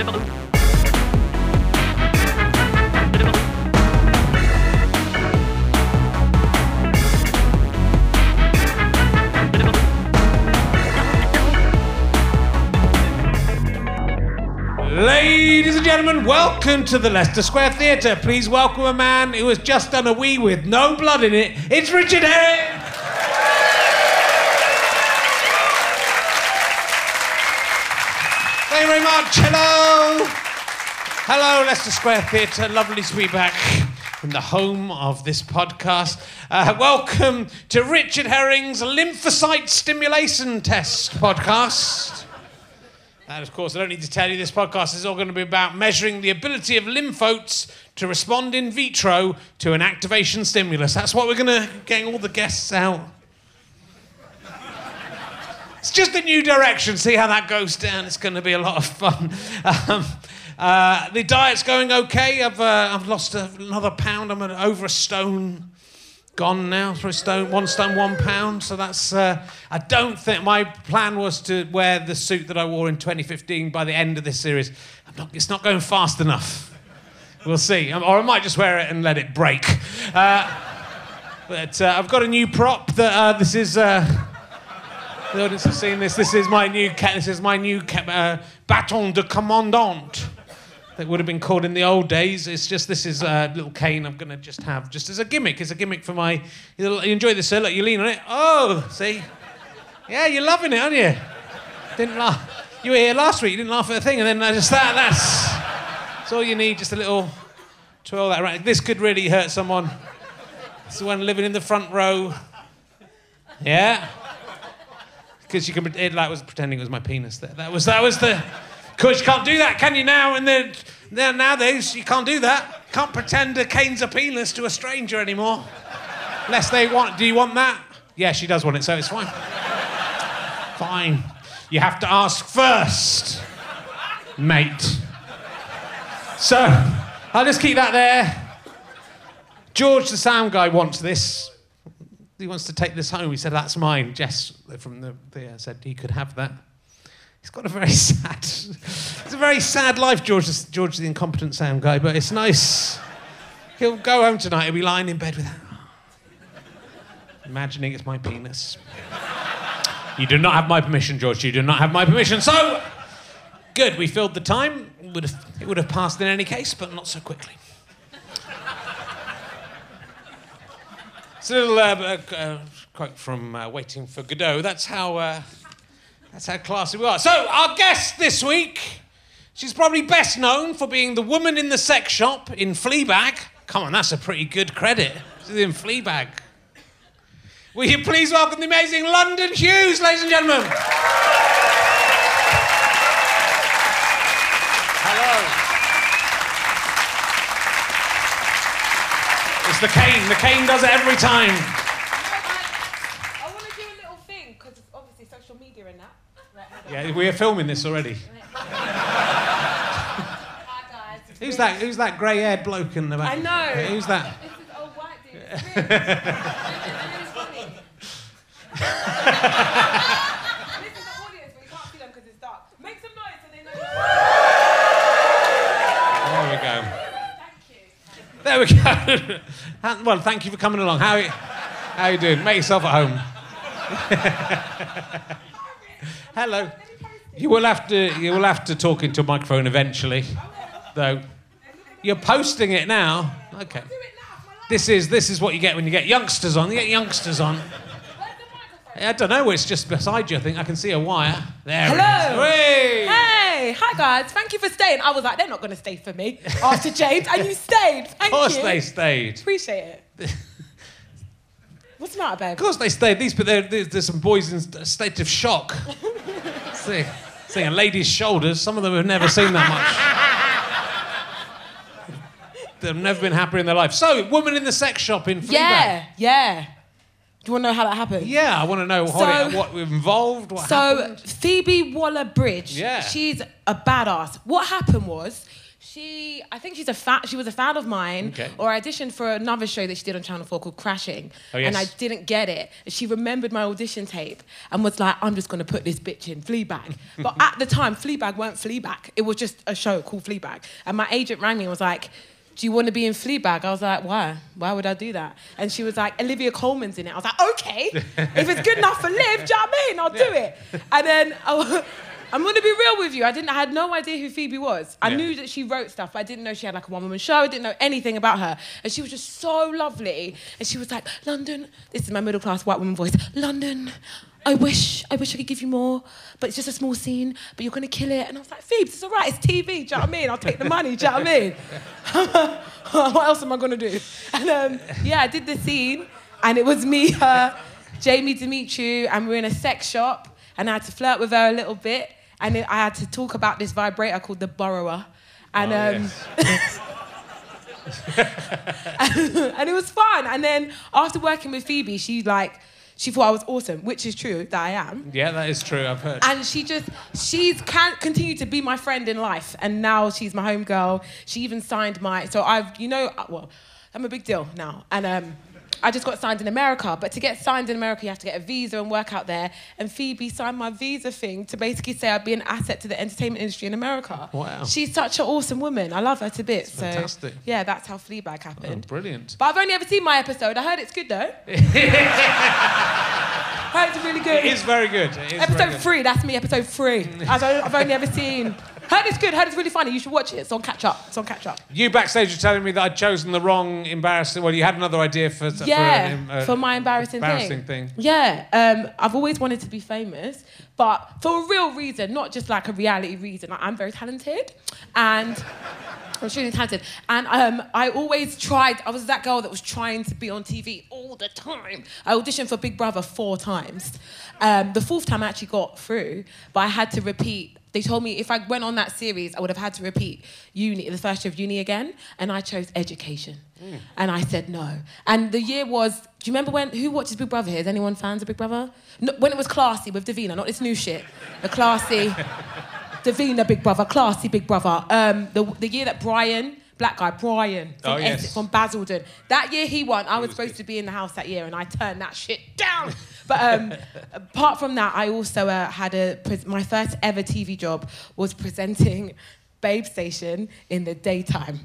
Ladies and gentlemen, welcome to the Leicester Square Theatre. Please welcome a man who has just done a wee with no blood in it. It's Richard Herring. Very much. Hello. Hello, Leicester Square Theatre. Lovely to be back from the home of this podcast. Uh, welcome to Richard Herring's Lymphocyte Stimulation Test podcast. And of course, I don't need to tell you this podcast is all going to be about measuring the ability of lymphocytes to respond in vitro to an activation stimulus. That's what we're going to get all the guests out. It's just a new direction. See how that goes down. It's going to be a lot of fun. Um, uh, the diet's going okay. I've, uh, I've lost another pound. I'm over a stone gone now for stone, one stone, one pound. So that's. Uh, I don't think my plan was to wear the suit that I wore in 2015 by the end of this series. Not, it's not going fast enough. We'll see, or I might just wear it and let it break. Uh, but uh, I've got a new prop. That uh, this is. The audience have seen this. This is my new. This is my new uh, baton de commandant that would have been called in the old days. It's just this is a little cane I'm to just have just as a gimmick. It's a gimmick for my. You enjoy this, sir? Look, you lean on it. Oh, see? Yeah, you're loving it, aren't you? Didn't laugh. You were here last week. You didn't laugh at a thing, and then I just that. That's, that's all you need. Just a little twirl that around. This could really hurt someone. It's the one living in the front row. Yeah. Because you can. It like was pretending it was my penis. There. That was that was the. Because you can't do that, can you now? And then, then nowadays, you can't do that. Can't pretend a cane's a penis to a stranger anymore. Unless they want. Do you want that? Yeah, she does want it, so it's fine. fine. You have to ask first, mate. So, I'll just keep that there. George, the sound guy, wants this. He wants to take this home. He said, That's mine. Jess from the said he could have that. He's got a very sad, it's a very sad life, George, George the incompetent sound guy, but it's nice. He'll go home tonight, he'll be lying in bed with that. Imagining it's my penis. You do not have my permission, George. You do not have my permission. So, good, we filled the time. It would have, it would have passed in any case, but not so quickly. It's a little uh, uh, quote from uh, Waiting for Godot. That's how uh, that's how classy we are. So, our guest this week, she's probably best known for being the woman in the sex shop in Fleabag. Come on, that's a pretty good credit. She's in Fleabag. Will you please welcome the amazing London Hughes, ladies and gentlemen? Hello. It's the cane. The cane does it every time. I want to do a little thing because obviously social media and that. Right, hold on. Yeah, we're filming this already. Hi guys. Who's that? Who's that grey-haired bloke in the back? I know. Who's that? This is old white dude. It's. Funny. this is the audience, but you can't see them because it's dark. Make some noise so they know. There we go. Thank you. There we go. Well, thank you for coming along. How how you doing? Make yourself at home. Hello. You will have to you will have to talk into a microphone eventually, though. You're posting it now. Okay. Do it now. It's my life. This is this is what you get when you get youngsters on. You get youngsters on. Where's the microphone? I don't know. It's just beside you. I think I can see a wire. There. Hello. It is. Hey. Hey, hi guys. Thank you for staying. I was like, they're not going to stay for me after James, and you stayed. Thank Of course you. they stayed. Appreciate it. What's the matter, babe? Of course they stayed. These, but there, there's, there's some boys in a state of shock. See, seeing a lady's shoulders. Some of them have never seen that much. They've never been happier in their life. So, woman in the sex shop in Fleabag. Yeah, yeah. Do you want to know how that happened? Yeah, I want to know what, it, So- what involved. What So happened. Phoebe Waller Bridge, Yeah. she's a badass. What happened was She, I think she's a fa- she was a fan of mine, Okay. or I auditioned for another show that she did on Channel 4 called Crashing. Oh, yes. And I didn't get it. She remembered my audition tape and was like, I'm just going to put this bitch in Fleabag. but at the time, Fleabag weren't Fleabag. It was just a show called Fleabag. And my agent rang me and was like, do you want to be in Fleabag? I was like, why? Why would I do that? And she was like, Olivia Colman's in it. I was like, okay, if it's good enough for Liv, do you know what I mean? I'll do it. And then I, oh, I'm going to be real with you. I didn't. I had no idea who Phoebe was. I Yeah. knew that she wrote stuff, but I didn't know she had like a one woman show. I didn't know anything about her. And she was just so lovely. And she was like, London, this is my middle class white woman voice. London, I wish, I wish I could give you more, but it's just a small scene, but you're gonna kill it. And I was like, Phoebe, it's all right, it's TV, do you know what I mean? I'll take the money, do you know what I mean? what else am I gonna do? And um, yeah, I did the scene, and it was me, her, Jamie Demetriou, and we we're in a sex shop, and I had to flirt with her a little bit, and I had to talk about this vibrator called the Borrower. And Oh, um, yes. and it was fun. And then after working with Phoebe, she like she thought I was awesome, which is true that I am. yeah, that is true. I've heard. And she just she's can continued to be my friend in life, and now she's my home girl. She even signed my so I've you know uh, well I'm a big deal now, and um. I just got signed in America, but to get signed in America, you have to get a visa and work out there. And Phoebe signed my visa thing to basically say I'd be an asset to the entertainment industry in America. Wow. She's such an awesome woman. I love her to bits. So fantastic. yeah, that's how Fleabag Oh, happened. brilliant. But I've only ever seen my episode. I heard it's good though. heard it's really good. It is very good. Is episode very good. three. That's me. Episode three. I've I've only ever seen. Heard it's good. Heard it's really funny. You should watch it. It's on catch up. It's on catch up. You backstage are telling me that I'd chosen the wrong embarrassing. Well, you had another idea for for, Yeah, an, uh, for my embarrassing, embarrassing thing. Yeah, um, I've always wanted to be famous, but for a real reason, not just like a reality reason. Like, I'm very talented, and I'm extremely talented. And um, I always tried. I was that girl that was trying to be on TV all the time. I auditioned for Big Brother four times. Um, the fourth time I actually got through, but I had to repeat. They told me if I went on that series, I would have had to repeat uni, the first year of uni again, and I chose education. And I said no. And the year was, do you remember when, who watches Big Brother here? Is anyone fans of Big Brother? No, when it was classy with Davina, not this new shit. The classy, Davina Big Brother, classy Big Brother. Um, the, the year that Brian, black guy, Brian from, Oh, yes. Essex, from Basildon, that year he won, I was was supposed good. to be in the house that year and I turned that shit down. But um, apart from that, I also uh, had a, my first ever TV job was presenting Babestation in the daytime.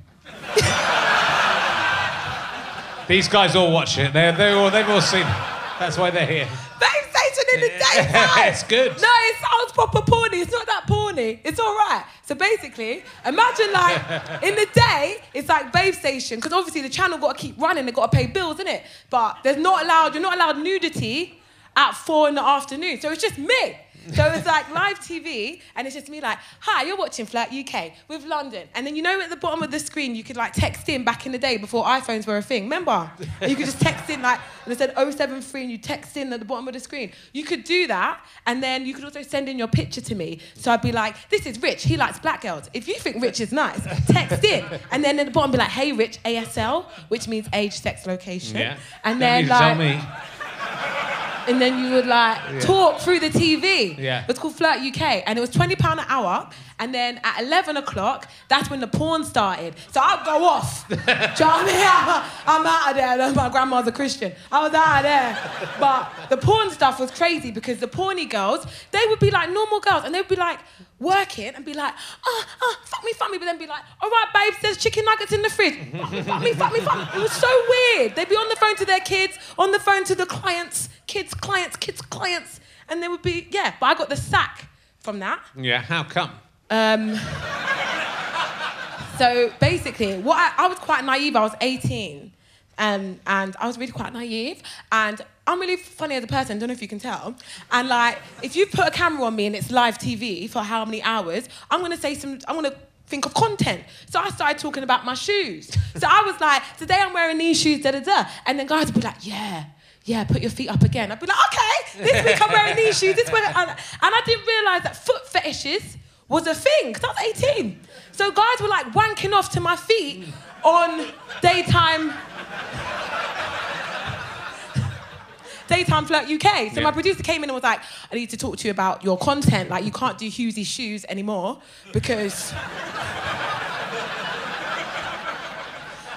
These guys all watch it. They're, they're all, they've all seen. it. That's why they're here. Babe In the daytime! it's good. No, it sounds oh, proper porny. It's not that porny. It's all right. So basically, imagine like in the day, it's like Babe Station because obviously the channel got to keep running. They got to pay bills, innit? But there's not allowed. You're not allowed nudity at four in the afternoon. So it's just me. So it's like live TV, and it's just me like, "Hi, you're watching Flirt UK with London." And then you know at the bottom of the screen, you could like text in back in the day before iPhones were a thing. Remember? And you could just text in like, and it said 073, and you text in at the bottom of the screen. You could do that, and then you could also send in your picture to me. So I'd be like, "This is Rich. He likes black girls. If you think Rich is nice, text in." And then at the bottom, be like, "Hey, Rich, ASL," which means age, sex, location. Yeah. And then like tell me. And then you would like talk through the TV. Yeah. It was called Flirt UK, and it was twenty pound an hour. And then at eleven o'clock, that's when the porn started. So I'd go off. Do you know what I mean? I'm out of there. My grandma's a Christian. I was out of there. But the porn stuff was crazy because the porny girls, they would be like normal girls, and they'd be like working and be like, ah, ah, fuck me, fuck me, but then be like, all right, babe, there's chicken nuggets in the fridge. Fuck me, fuck me, fuck me, fuck me. It was so weird. They'd be on the phone to their kids, on the phone to the clients, kids, clients, kids, clients, and they would be, yeah. But I got the sack from that. Yeah, how come? Um, so basically, what I, I was quite naive. I was 18, um, and I was really quite naive. And I'm really funny as a person. Don't know if you can tell. And like, if you put a camera on me and it's live TV for how many hours, I'm gonna say some. I'm gonna think of content. So I started talking about my shoes. So I was like, today I'm wearing these shoes, da da da. And then guys would be like, yeah. Yeah, put your feet up again. I'd be like, okay, this week I'm wearing these shoes. This week, and, and I didn't realize that foot fetishes was a thing because I was 18. So guys were like wanking off to my feet on daytime. Daytime Flirt UK. So Yeah. my producer came in and was like, I need to talk to you about your content. Like, you can't do Hughesy's shoes anymore because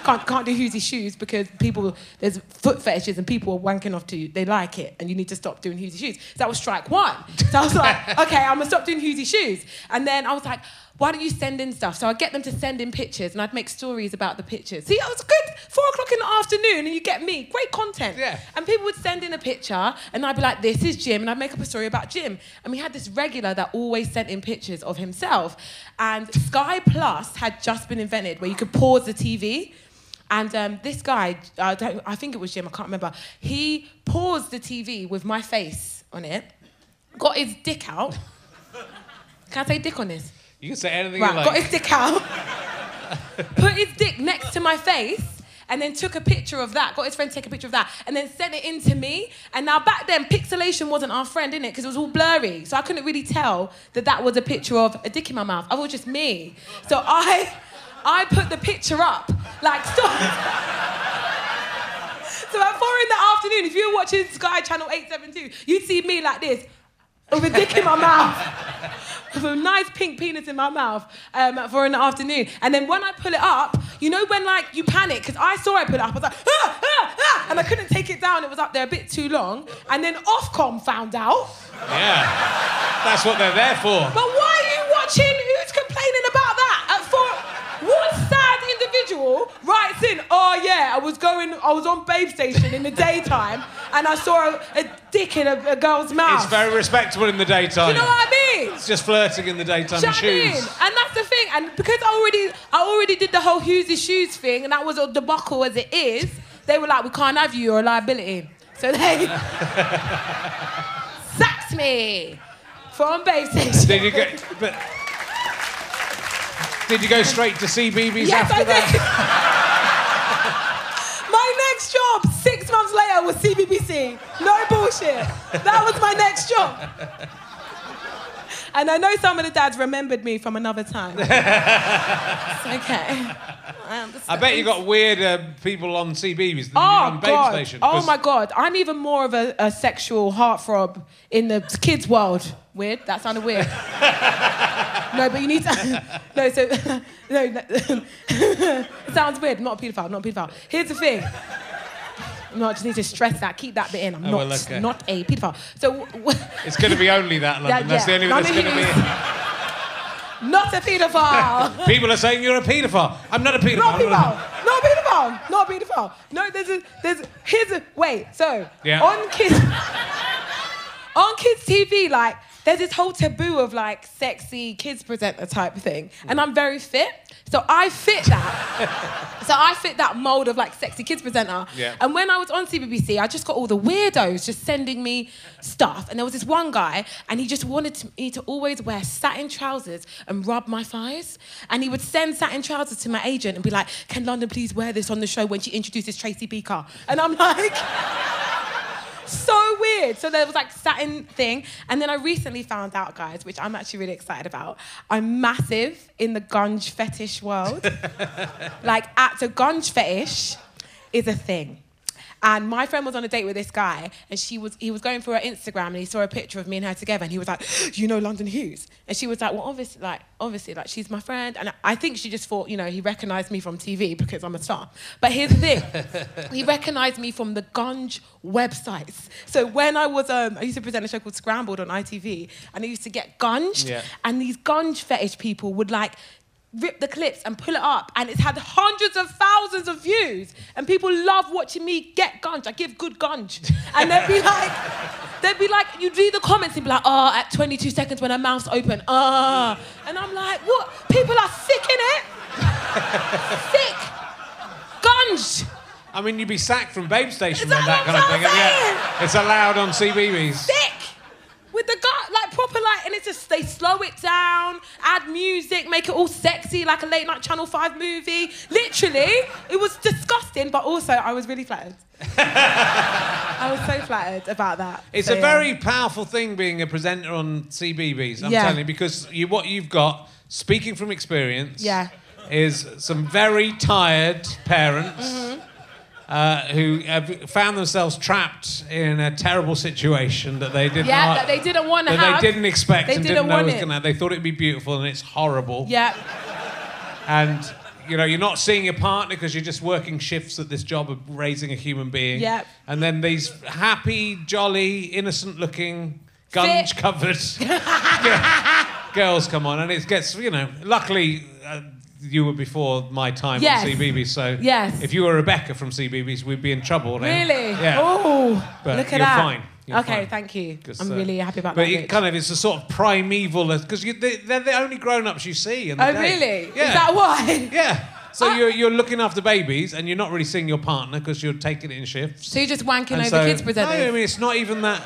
can't can't do Hughesy shoes because people there's foot fetishes and people are wanking off to you. They like it, and you need to stop doing Hughesy shoes. So that was strike one. So I was like, okay, I'm gonna stop doing Hughesy shoes. And then I was like, why don't you send in stuff? So I'd get them to send in pictures, and I'd make stories about the pictures. See, it was good. Four o'clock in the afternoon, and you get me great content. Yeah. And people would send in a picture, and I'd be like, this is Jim, and I'd make up a story about Jim. And we had this regular that always sent in pictures of himself. And Sky Plus had just been invented where you could pause the TV. And um, this guy, I, don't, I think it was Jim, I can't remember, he paused the TV with my face on it, got his dick out. Can I say dick on this? You can say anything Right, you like. got his dick out, put his dick next to my face, and then took a picture of that. Got his friend to take a picture of that, and then sent it in to me. And now back then, pixelation wasn't our friend, innit? Because it was all blurry, so I couldn't really tell that that was a picture of a dick in my mouth. I was just me. So I, I put the picture up, like stop. So at four in the afternoon, if you were watching Sky Channel 872, you'd see me like this, with a dick in my mouth, with a nice pink penis in my mouth um, in the afternoon. And then when I pull it up, you know when like you panic, because I saw I put it up, I was like, ah, ah, ah, and I couldn't take it down, it was up there a bit too long. And then Ofcom found out. Yeah. That's what they're there for. But why are you watching? Who's complaining about individual writes in? Oh yeah, I was going, I was on Babestation in the daytime, and I saw a, a dick in a, a girl's mouth. It's very respectable in the daytime. you know what I mean? It's just flirting in the daytime Do you know I mean? shoes. And that's the thing. And because I already, I already did the whole Hughes' shoes thing, and that was a debacle as it is. They were like, we can't have you. You're a liability. So they sacked me from Babestation. Did you get? But, did you go straight to CBBC Yes, after I that? my next job, six months later, was CBBC. No bullshit. That was my next job. And I know some of the dads remembered me from another time. it's okay. I understand. I bet you got weird uh, people on CBBC than you did Oh on Babe God! Station. Oh my God! I'm even more of a, a sexual heartthrob in the kids' world. Weird. That sounded weird. no, but you need to. no, so no. no it sounds weird. I'm not a paedophile. Not a paedophile. Here's the thing. No, I just need to stress that. Keep that bit in. I'm Oh, not well, okay. not a paedophile. So It's going to be only that, London. Yeah, That's the only one that's going to be. not a paedophile. People are saying you're a paedophile. I'm not a paedophile. Not I'm not a- pedophile. Not. Not pedophile. No, there's a there's here's a wait. So Yeah. on kids on kids TV, like there's this whole taboo of like sexy kids presenter type thing, and I'm very fit, so I fit that. so I fit that mold of like sexy kids presenter. Yeah. And when I was on CBBC, I just got all the weirdos just sending me stuff, and there was this one guy, and he just wanted to, me to always wear satin trousers and rub my thighs, and he would send satin trousers to my agent and be like, "Can London please wear this on the show when she introduces Tracy Beaker?" And I'm like. so weird. So there was like satin thing, and then I recently found out, guys, which I'm actually really excited about. I'm massive in the gunge fetish world. like, at so gunge fetish is a thing. And my friend was on a date with this guy, and she was he was going through her Instagram, and he saw a picture of me and her together, and he was like, "You know London Hughes?" And she was like, "Well, obviously, like obviously, like she's my friend." And I think she just thought, you know, he recognized me from TV because I'm a star. But here's the thing, he recognized me from the Gunge websites. So when I was, um, I used to present a show called Scrambled on ITV, and I used to get gunged, Yeah. and these gunge fetish people would like rip the clips and pull it up and it's had hundreds of thousands of views and people love watching me get gunge i give good gunge and they'd be like they'd be like you'd read the comments and be like oh at 22 seconds when her mouth's open ah. And i'm like what? People are sick in it sick. Gunge I mean, you'd be sacked from Babestation Is that that kind of thing. Yeah, it's allowed on CBBC. sick with the gut, like proper, like, and it's just they slow it down, add music, make it all sexy, like a late night Channel Five movie. Literally, it was disgusting, but also I was really flattered. I was so flattered about that. It's So, a yeah. very powerful thing being a presenter on CBBC. I'm Yeah. telling you, because you, what you've got, speaking from experience, Yeah. is some very tired parents Mm-hmm. Uh, who have found themselves trapped in a terrible situation that they did Yeah, not. that they didn't want to have. they didn't expect They and didn't didn't know want was going to. They thought it'd be beautiful and it's horrible. Yeah, And you know, you're not seeing your partner because you're just working shifts at this job of raising a human being. Yep. And then these happy, jolly, innocent-looking, gunge-covered girls come on, and it gets, you know, luckily. Uh, you were before my time Yes. on CBeebies, so Yes. if you were Rebecca from CBeebies, we'd be in trouble. Then. Really? Yeah. Oh, But look at you're that. fine. You're okay, fine. thank you. I'm uh, really happy about but that. But it kind of it's a sort of primeval because you, they, they're the only grown-ups you see. In the oh, day. really? Yeah. Is that why? yeah. So I- you're you're looking after babies and you're not really seeing your partner because you're taking it in shifts. So you're just wanking And over so- kids presenters? No, I mean it's not even that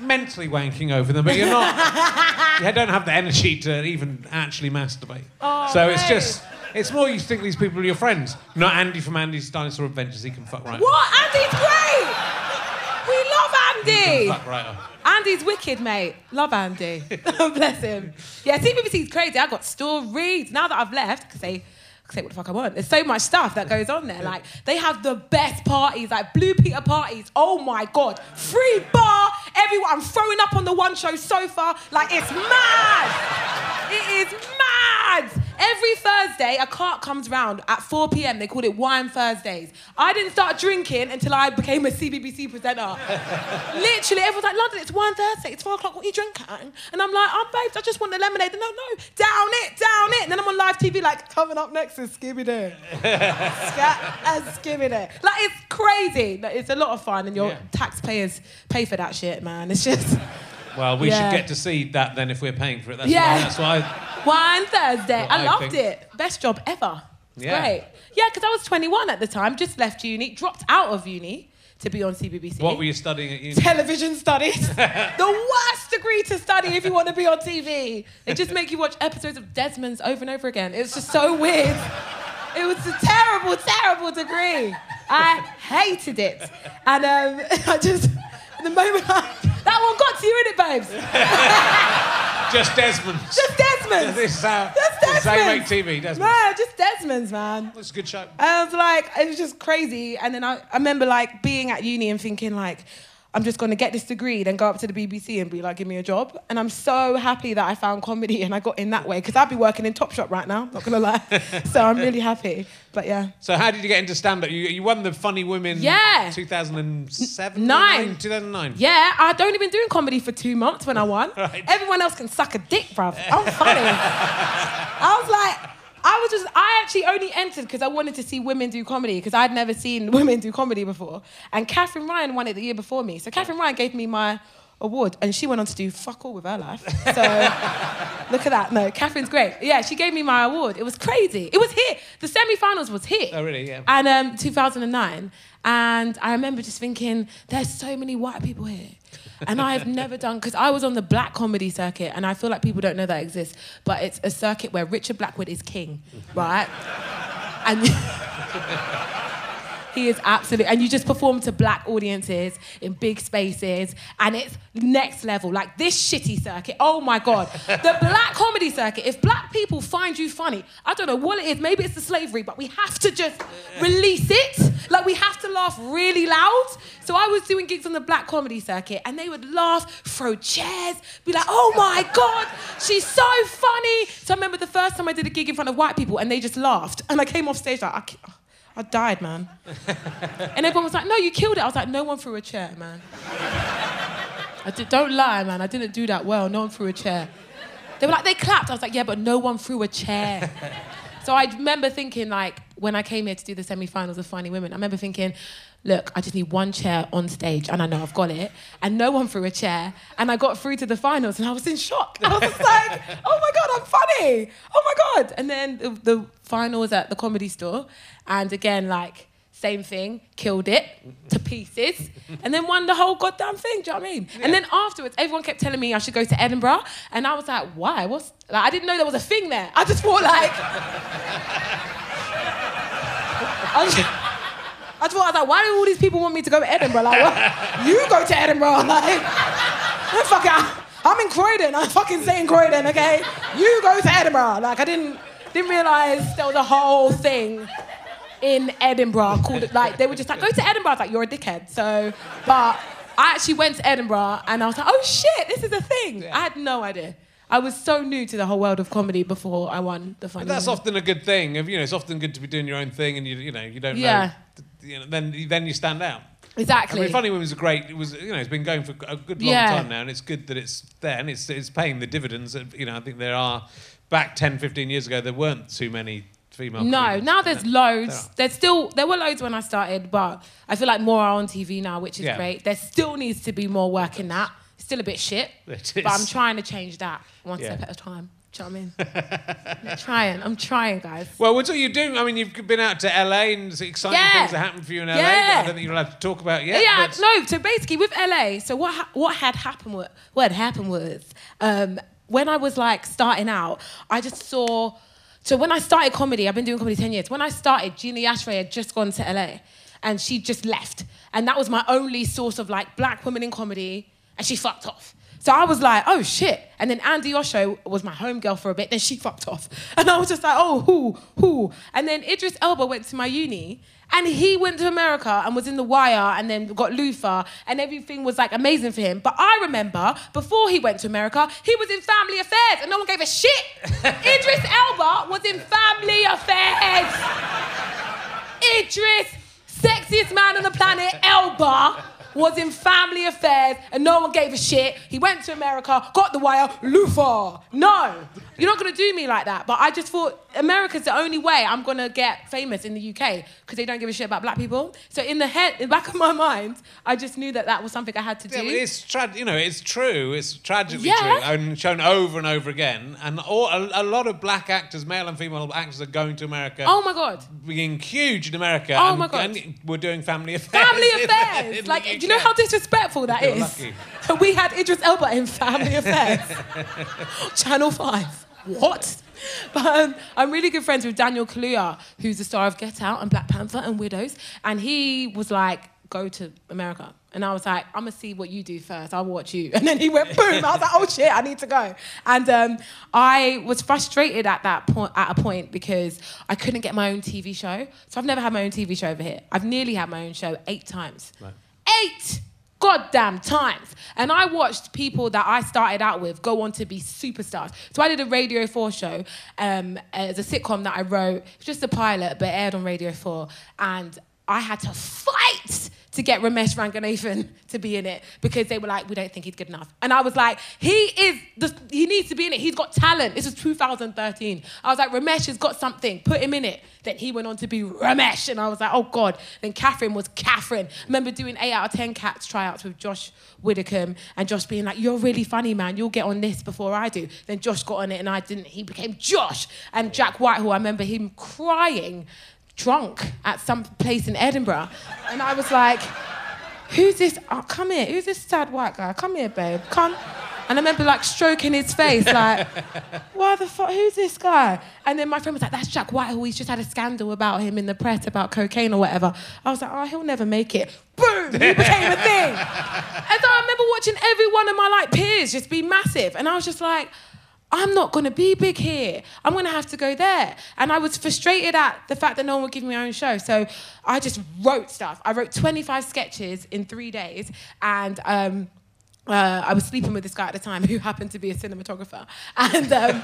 mentally wanking over them, but you're not. you don't have the energy to even actually masturbate. Oh, so it's just. It's more you think these people are your friends. Not Andy from Andy's Dinosaur Adventures. He can fuck right. What? Andy's great! We love Andy! fuck right off. Andy's wicked, mate. Love Andy. Bless him. Yeah, CBBC's crazy. I got stories. Now that I've left, because they say what the fuck I want. There's so much stuff that goes on there. Like, they have the best parties, like Blue Peter parties. Oh my God. Free bar. Everyone, I'm throwing up on the one show so far. Like, it's mad. It is mad. Every Thursday, a cart comes round at 4 p.m. They called it Wine Thursdays. I didn't start drinking until I became a CBBC presenter. Literally, everyone's like, London, it's wine Thursday, it's four o'clock, what are you drinking? And I'm like, oh, babes, I just want the lemonade. No, no, down it, down it. And then I'm on live TV, like, coming up next is Skibby Day. Scat and Skibby Day. Like, it's crazy. Like, It's a lot of fun, and your Yeah. taxpayers pay for that shit, man. It's just Well, we Yeah. should get to see that then if we're paying for it. That's Yeah. why. That's why. Wine Thursday. I I loved think. it. Best job ever. Yeah. Great. Yeah, because I was 21 at the time, just left uni, dropped out of uni to be on CBBC. What were you studying at uni? television studies. the worst degree to study if you want to be on TV. They just make you watch episodes of Desmond's over and over again. It was just so weird. It was a terrible, terrible degree. I hated it. And um, I just, the moment I, that one got to you, innit, babes? Just Desmond. Just Desmond's. this is how, Just this is make Desmond's. TV, Desmond. Man, just Desmond's, man. That's a good show. I was like, it was just crazy. And then I, I remember like being at uni and thinking like, I'm just gonna get this degree, then go up to the BBC and be like, give me a job. And I'm so happy that I found comedy and I got in that way because I'd be working in Topshop right now, not gonna lie. so I'm really happy. But yeah. So how did you get into stand-up? You, you won the Funny Women Yeah. 2007? Nine. 2009. Yeah, I'd only been doing comedy for two months when I won. Right. Everyone else can suck a dick, bruv. I'm funny. I was like, I was just, I actually only entered because I wanted to see women do comedy because I'd never seen women do comedy before. And Katherine Ryan won it the year before me. So Katherine Ryan gave me my award and she went on to do fuck all with her life. So look at that. No, Katherine's great. Yeah, she gave me my award. It was crazy. It was here. The semi-finals was here. Oh, really? Yeah. And um, 2009. And I remember just thinking, there's so many white people here. And I've never done, because I was on the black comedy circuit, and I feel like people don't know that exists, but it's a circuit where Richard Blackwood is king, right? And he is absolute, and you just perform to black audiences in big spaces, and it's next level. Like this shitty circuit, oh my God. The black comedy circuit, if black people find you funny, I don't know what it is, maybe it's the slavery, but we have to just release it. Like we have to laugh really loud. So I was doing gigs on the black comedy circuit, and they would laugh, throw chairs, be like, oh my God, she's so funny. So I remember the first time I did a gig in front of white people, and they just laughed. And I came off stage like, I, I died, man. and everyone was like, no, you killed it. I was like, no one threw a chair, man. I did, don't lie, man. I didn't do that well. No one threw a chair. They were like, they clapped. I was like, yeah, but no one threw a chair. so I remember thinking, like, when I came here to do the semi-finals of Funny Women, I remember thinking, look, I just need one chair on stage, and I know I've got it. And no one threw a chair, and I got through to the finals, and I was in shock. I was just like, oh my god, I'm funny. Oh my god. And then the, the final was at the comedy store, and again, like. Same thing, killed it to pieces, and then won the whole goddamn thing. Do you know what I mean? And then afterwards, everyone kept telling me I should go to Edinburgh, and I was like, why? What's like? I didn't know there was a thing there. I just thought like, I just, thought I was like, why do all these people want me to go to Edinburgh? Like, what? you go to Edinburgh, like, it. I'm in Croydon. I'm fucking saying Croydon, okay? You go to Edinburgh. Like, I didn't didn't realize there was a whole thing in Edinburgh called it like they were just like go to Edinburgh. I was like you're a dickhead. So, but I actually went to Edinburgh and I was like, oh shit, this is a thing. I had no idea. I was so new to the whole world of comedy before I won the funny. But that's often a good thing. You know, it's often good to be doing your own thing, and you you know you don't Yeah. know. You know, then then you stand out. Exactly. I mean, Funny Women's a great. It was you know it's been going for a good long Yeah. time now, and it's good that it's there and it's it's paying the dividends. That, You know, I think there are back 10, 15 years ago there weren't too many female. No, comedians. now there's loads. There There's still there were loads when I started, but I feel like more are on TV now, which is Yeah. great. There still needs to be more work in that. Still a bit shit, It but I'm trying to change that one Yeah. step at a time. Do you know what I mean? I'm trying. I'm trying, guys. Well, what are you doing? I mean, you've been out to LA and it's exciting Yeah. things that happened for you in LA. Yeah. That I don't think you're allowed to talk about yet. yeah, but- no. So basically, with LA, so what ha- what had happened? Was, what had happened was um, when I was like starting out, I just saw. So when I started comedy, I've been doing comedy ten years. When I started, Gina Yashere had just gone to LA, and she just left, and that was my only source of like black women in comedy, and she fucked off. So I was like, oh shit. And then Andi Osho was my homegirl for a bit, then she fucked off. And I was just like, oh, who, who? And then Idris Elba went to my uni and he went to America and was in The Wire and then got Luther and everything was like amazing for him. But I remember before he went to America, he was in Family Affairs and no one gave a shit. Idris Elba was in Family Affairs. Idris, sexiest man on the planet, Elba, was in family affairs and no one gave a shit. He went to America, got the wire, Luther. No, you're not gonna do me like that. But I just thought America's the only way I'm gonna get famous in the UK because they don't give a shit about black people. So in the head, in the back of my mind, I just knew that that was something I had to do. Yeah, it's tra- you know, it's true. It's tragically Yeah. true, and shown over and over again. And all, a, a lot of black actors, male and female actors, are going to America. oh my god. being huge in America. Oh and, my God. And we're doing family affairs. Family affairs. in like, do you know how disrespectful that You're is? we had Idris Elba in Family Affairs. Channel 5. What? But um, I'm really good friends with Daniel Kaluuya, who's the star of Get Out and Black Panther and Widows. And he was like, go to America. And I was like, I'm gonna see what you do first. I'll watch you. And then he went boom. I was like, oh shit, I need to go. And um, I was frustrated at that point, at a point, because I couldn't get my own TV show. So I've never had my own TV show over here. I've nearly had my own show eight times. Eight goddamn times. And I watched people that I started out with go on to be superstars. So I did a Radio 4 show um, as a sitcom that I wrote. Just a pilot, but aired on Radio 4. And I had to fight to get Romesh Ranganathan to be in it because they were like, we don't think he's good enough. And I was like, he is, the, he needs to be in it. He's got talent. This was 2013. I was like, Romesh has got something. Put him in it. Then he went on to be Romesh. And I was like, oh God. Then Katherine was Katherine. I remember doing 8 out of 10 cats tryouts with Josh Widdicombe and Josh being like, you're really funny, man. You'll get on this before I do. Then Josh got on it and I didn't. He became Josh. And Jack Whitehall, I remember him crying drunk at some place in Edinburgh. And I was like, who's this? Oh, come here. Who's this sad white guy? Come here, babe. Come. And I remember like stroking his face, like, why the fuck? Who's this guy? And then my friend was like, that's Jack Whitehall. He's just had a scandal about him in the press about cocaine or whatever. I was like, oh, he'll never make it. Boom! He became a thing. And so I remember watching every one of my like peers just be massive. And I was just like, I'm not gonna be big here. I'm gonna have to go there. And I was frustrated at the fact that no one would give me my own show. So I just wrote stuff. I wrote 25 sketches in three days. And um, uh, I was sleeping with this guy at the time who happened to be a cinematographer. And um,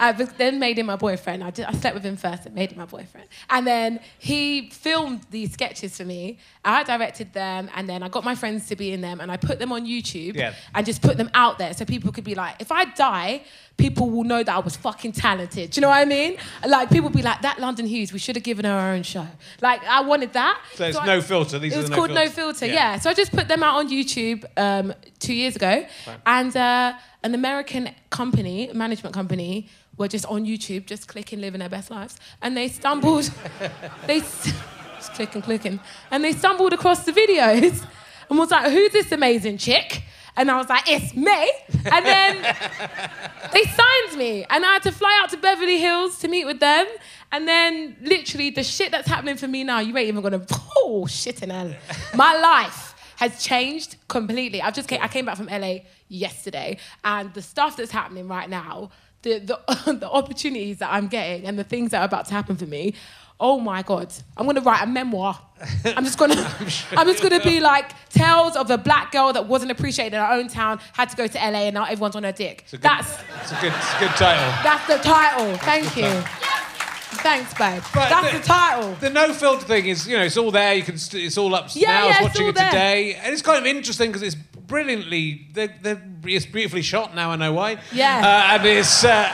I was- then made him my boyfriend. I, did, I slept with him first and made him my boyfriend. And then he filmed these sketches for me. I directed them, and then I got my friends to be in them, and I put them on YouTube Yeah. and just put them out there so people could be like, if I die, people will know that I was fucking talented. Do you know what I mean? Like people be like, that London Hughes, we should have given her her own show. Like I wanted that. So it's no filter. These it are was no called No. Filter, Yeah. yeah. So I just put them out on YouTube um, two years ago, and uh, an American company, management company, were just on YouTube, just clicking, living their best lives, and they stumbled. they just clicking, clicking, and they stumbled across the videos, and was like, "Who's this amazing chick?" And I was like, "It's me," and then they signed me and I had to fly out to Beverly Hills to meet with them. And then literally the shit that's happening for me now, you ain't even gonna oh shit in hell. My life has changed completely. I've just came, I came back from LA yesterday and the stuff that's happening right now, the, the, the opportunities that I'm getting and the things that are about to happen for me, oh my God, I'm gonna write a memoir. I'm just gonna, I'm, just gonna be like tales of a black girl that wasn't appreciated in her own town, had to go to LA, and now everyone's on her dick. It's good, That's it's a good, it's a good title. that's the title. Thank you. Thanks, babe. But That's the, title. The no filter thing is, you know, it's all there. You can, st- it's all up Yeah, now. I was yeah, it's watching it there. today, and it's kind of interesting because it's brilliantly, they're, they're, it's beautifully shot. Now I know why. Yeah. uh, and it's. Uh,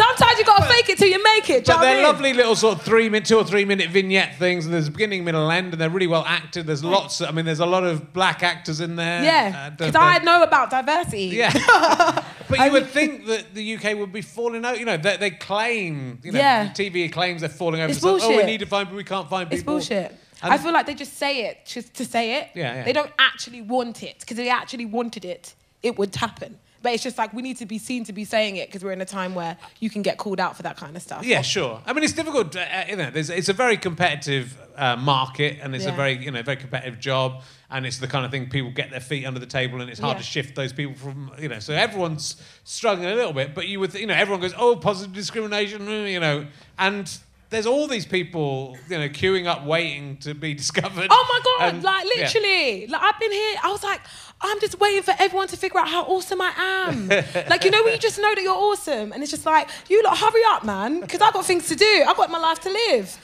Sometimes you gotta fake it till you make it. do But I they're mean? lovely little sort of three minute, two or three minute vignette things, and there's a beginning, middle, end, and they're really well acted. There's lots. I mean, there's a lot of black actors in there. Yeah, Uh, because they're- I know about diversity. Yeah. but you would think that the UK would be falling out. You know, they, they claim, you know, Yeah. TV claims they're falling over. It's So, oh, we need to find, but we can't find people. It's bullshit. And- I feel like they just say it just to say it. Yeah, yeah. They don't actually want it because if they actually wanted it, it would happen. But it's just like we need to be seen to be saying it because we're in a time where you can get called out for that kind of stuff. Yeah, sure. I mean, it's difficult. Uh, you know, there's, it's a very competitive uh, market, and it's a very, you know, very competitive job, and it's the kind of thing people get their feet under the table, and it's hard Yeah. to shift those people from, you know. So everyone's struggling a little bit, but you would, you know, everyone goes, oh, positive discrimination, mm, you know, and there's all these people, you know, queuing up, waiting to be discovered. Oh my god! And- like yeah. literally, like I've been here. I was like, I'm just waiting for everyone to figure out how awesome I am. like you know when you just know that you're awesome, and it's just like you lot, hurry up, man, because I've got things to do. I've got my life to live.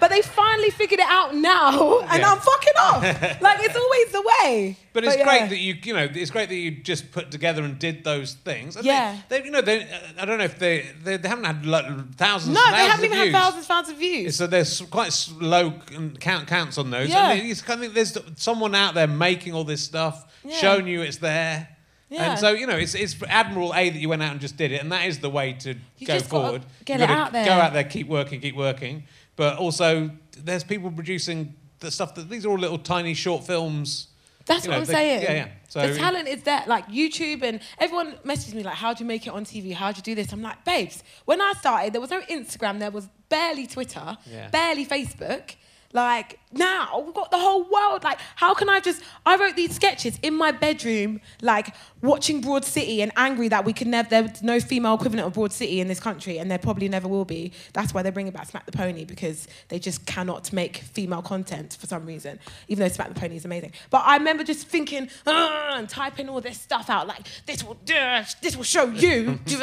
But they finally figured it out now, and Yeah. I'm fucking off. like it's always the way. But it's yeah. great that you, you know, it's great that you just put together and did those things. And Yeah. They, they, you know, they, uh, I don't know if they, they, they haven't had like, thousands. No, and they haven't of even had views. thousands, thousands of views. So there's quite s- low um, count counts on those. Yeah. Kind of, there's someone out there making all this stuff, Yeah. showing you it's there. Yeah. And so you know, it's it's admirable a that you went out and just did it, and that is the way to You go forward. get You've it out there. Go out there, keep working, keep working. But also, there's people producing the stuff that these are all little tiny short films. That's you what know, I'm they- saying. yeah, yeah. So- the talent is there. Like YouTube and everyone messages me like, "How'd you make it on TV? How'd you do this?" I'm like, babes. When I started, there was no Instagram. There was barely Twitter. Yeah. Barely Facebook. Like now, we've got the whole world. Like, how can I just? I wrote these sketches in my bedroom, like watching Broad City and angry that we could never. There's no female equivalent of Broad City in this country, and there probably never will be. That's why they're bringing back Smack the Pony because they just cannot make female content for some reason. Even though Smack the Pony is amazing, but I remember just thinking and typing all this stuff out like this will this will show you.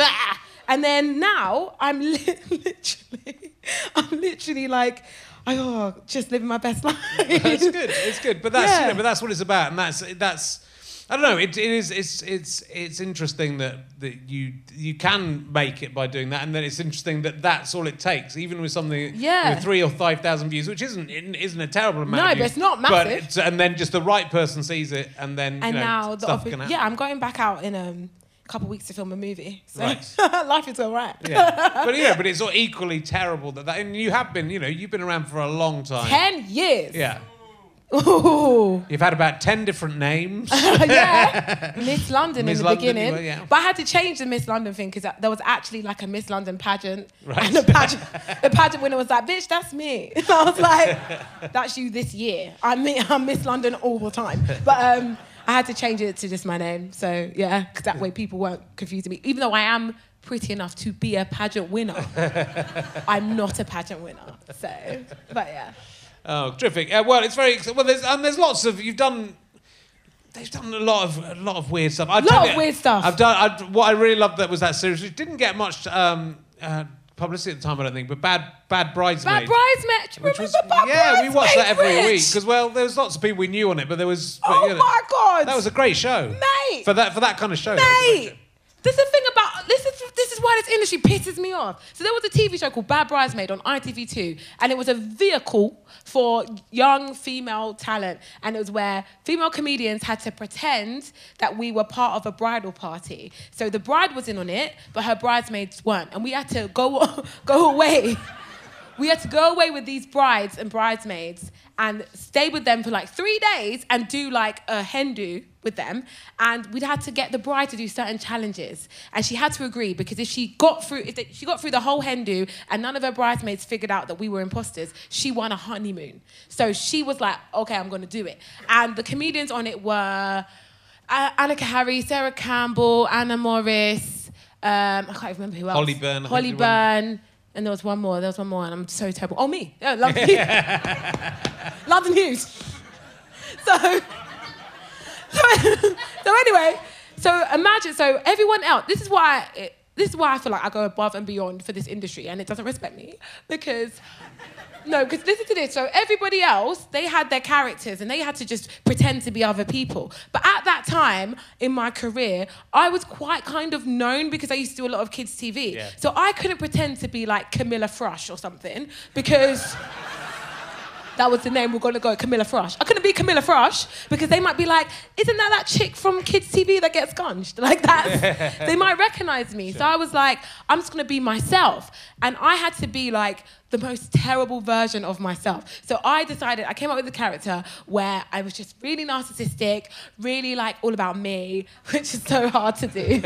And then now I'm li- literally, I'm literally like, oh, just living my best life. it's good. It's good. But that's you know, but that's what it's about, and that's that's. I don't know. It, it is. It's it's it's interesting that, that you you can make it by doing that, and then it's interesting that that's all it takes, even with something Yeah. with three or five thousand views, which isn't isn't a terrible amount. No, of but it's not But massive. it's, and then just the right person sees it, and then and you know, now the stuff oppo- can happen. yeah, I'm going back out in um, couple weeks to film a movie. So Right. life is all right. Yeah. but yeah, but it's all equally terrible that that, and you have been, you know, you've been around for a long time. Ten years. Yeah. Ooh. You've had about ten different names. yeah, Miss London Miss in the London, beginning, were, yeah. but I had to change the Miss London thing because there was actually like a Miss London pageant, Right. and the pageant, the pageant winner was like, "Bitch, that's me." And I was like, "That's you this year. I'm I'm Miss London all the time." But um, I had to change it to just my name, so yeah, because that way people weren't confusing me. Even though I am pretty enough to be a pageant winner, I'm not a pageant winner. So, but yeah. Oh, terrific! Uh, well, it's very well. There's and there's lots of you've done. They've done a lot of a lot of weird stuff. I Lot of you, weird stuff. I've done. I, what I really loved that was that series. It didn't get much um, uh, publicity at the time, I don't think. But bad, bad bridesmaid. Bad bridesmaid. Which was, Remember Bad yeah, we watched that every Bridesmaid, week because well, there was lots of people we knew on it, but there was. But, Oh you know, my god! That was a great show, Mate! For that for that kind of show. Mate, this is the thing about this is this is why this industry pisses me off. So there was a TV show called Bad Bridesmaid on ITV2, and it was a vehicle for young female talent, and it was where female comedians had to pretend that we were part of a bridal party. So the bride was in on it, but her bridesmaids weren't, and we had to go go away. We had to go away with these brides and bridesmaids and stay with them for like three days and do like a hen do with them. And we'd had to get the bride to do certain challenges. And she had to agree because if she got through, if they, she got through the whole hen do and none of her bridesmaids figured out that we were imposters, she won a honeymoon. So she was like, okay, I'm gonna do it. And the comedians on it were uh, Annika Harry, Sarah Campbell, Anna Morris. Um, I can't remember who else. Holly Burn, Holly. Byrne. And there was one more. There was one more, and I'm so terrible. Oh, me. Yeah, London Hughes. London Hughes. So, so, so anyway, so imagine. So everyone else. This is why. It, this is why I feel like I go above and beyond for this industry, and it doesn't respect me because. No, because listen to this. So everybody else, they had their characters and they had to just pretend to be other people. But at that time in my career, I was quite kind of known because I used to do a lot of kids' TV. Yeah. So I couldn't pretend to be like Camilla Frush or something because that was the name we're gonna go, Camilla Frush. I couldn't be Camilla Frush because they might be like, isn't that that chick from kids' TV that gets gunged? Like that. they might recognize me. So I was like, I'm just gonna be myself. And I had to be like the most terrible version of myself. So I decided, I came up with a character where I was just really narcissistic, really like all about me, which is so hard to do.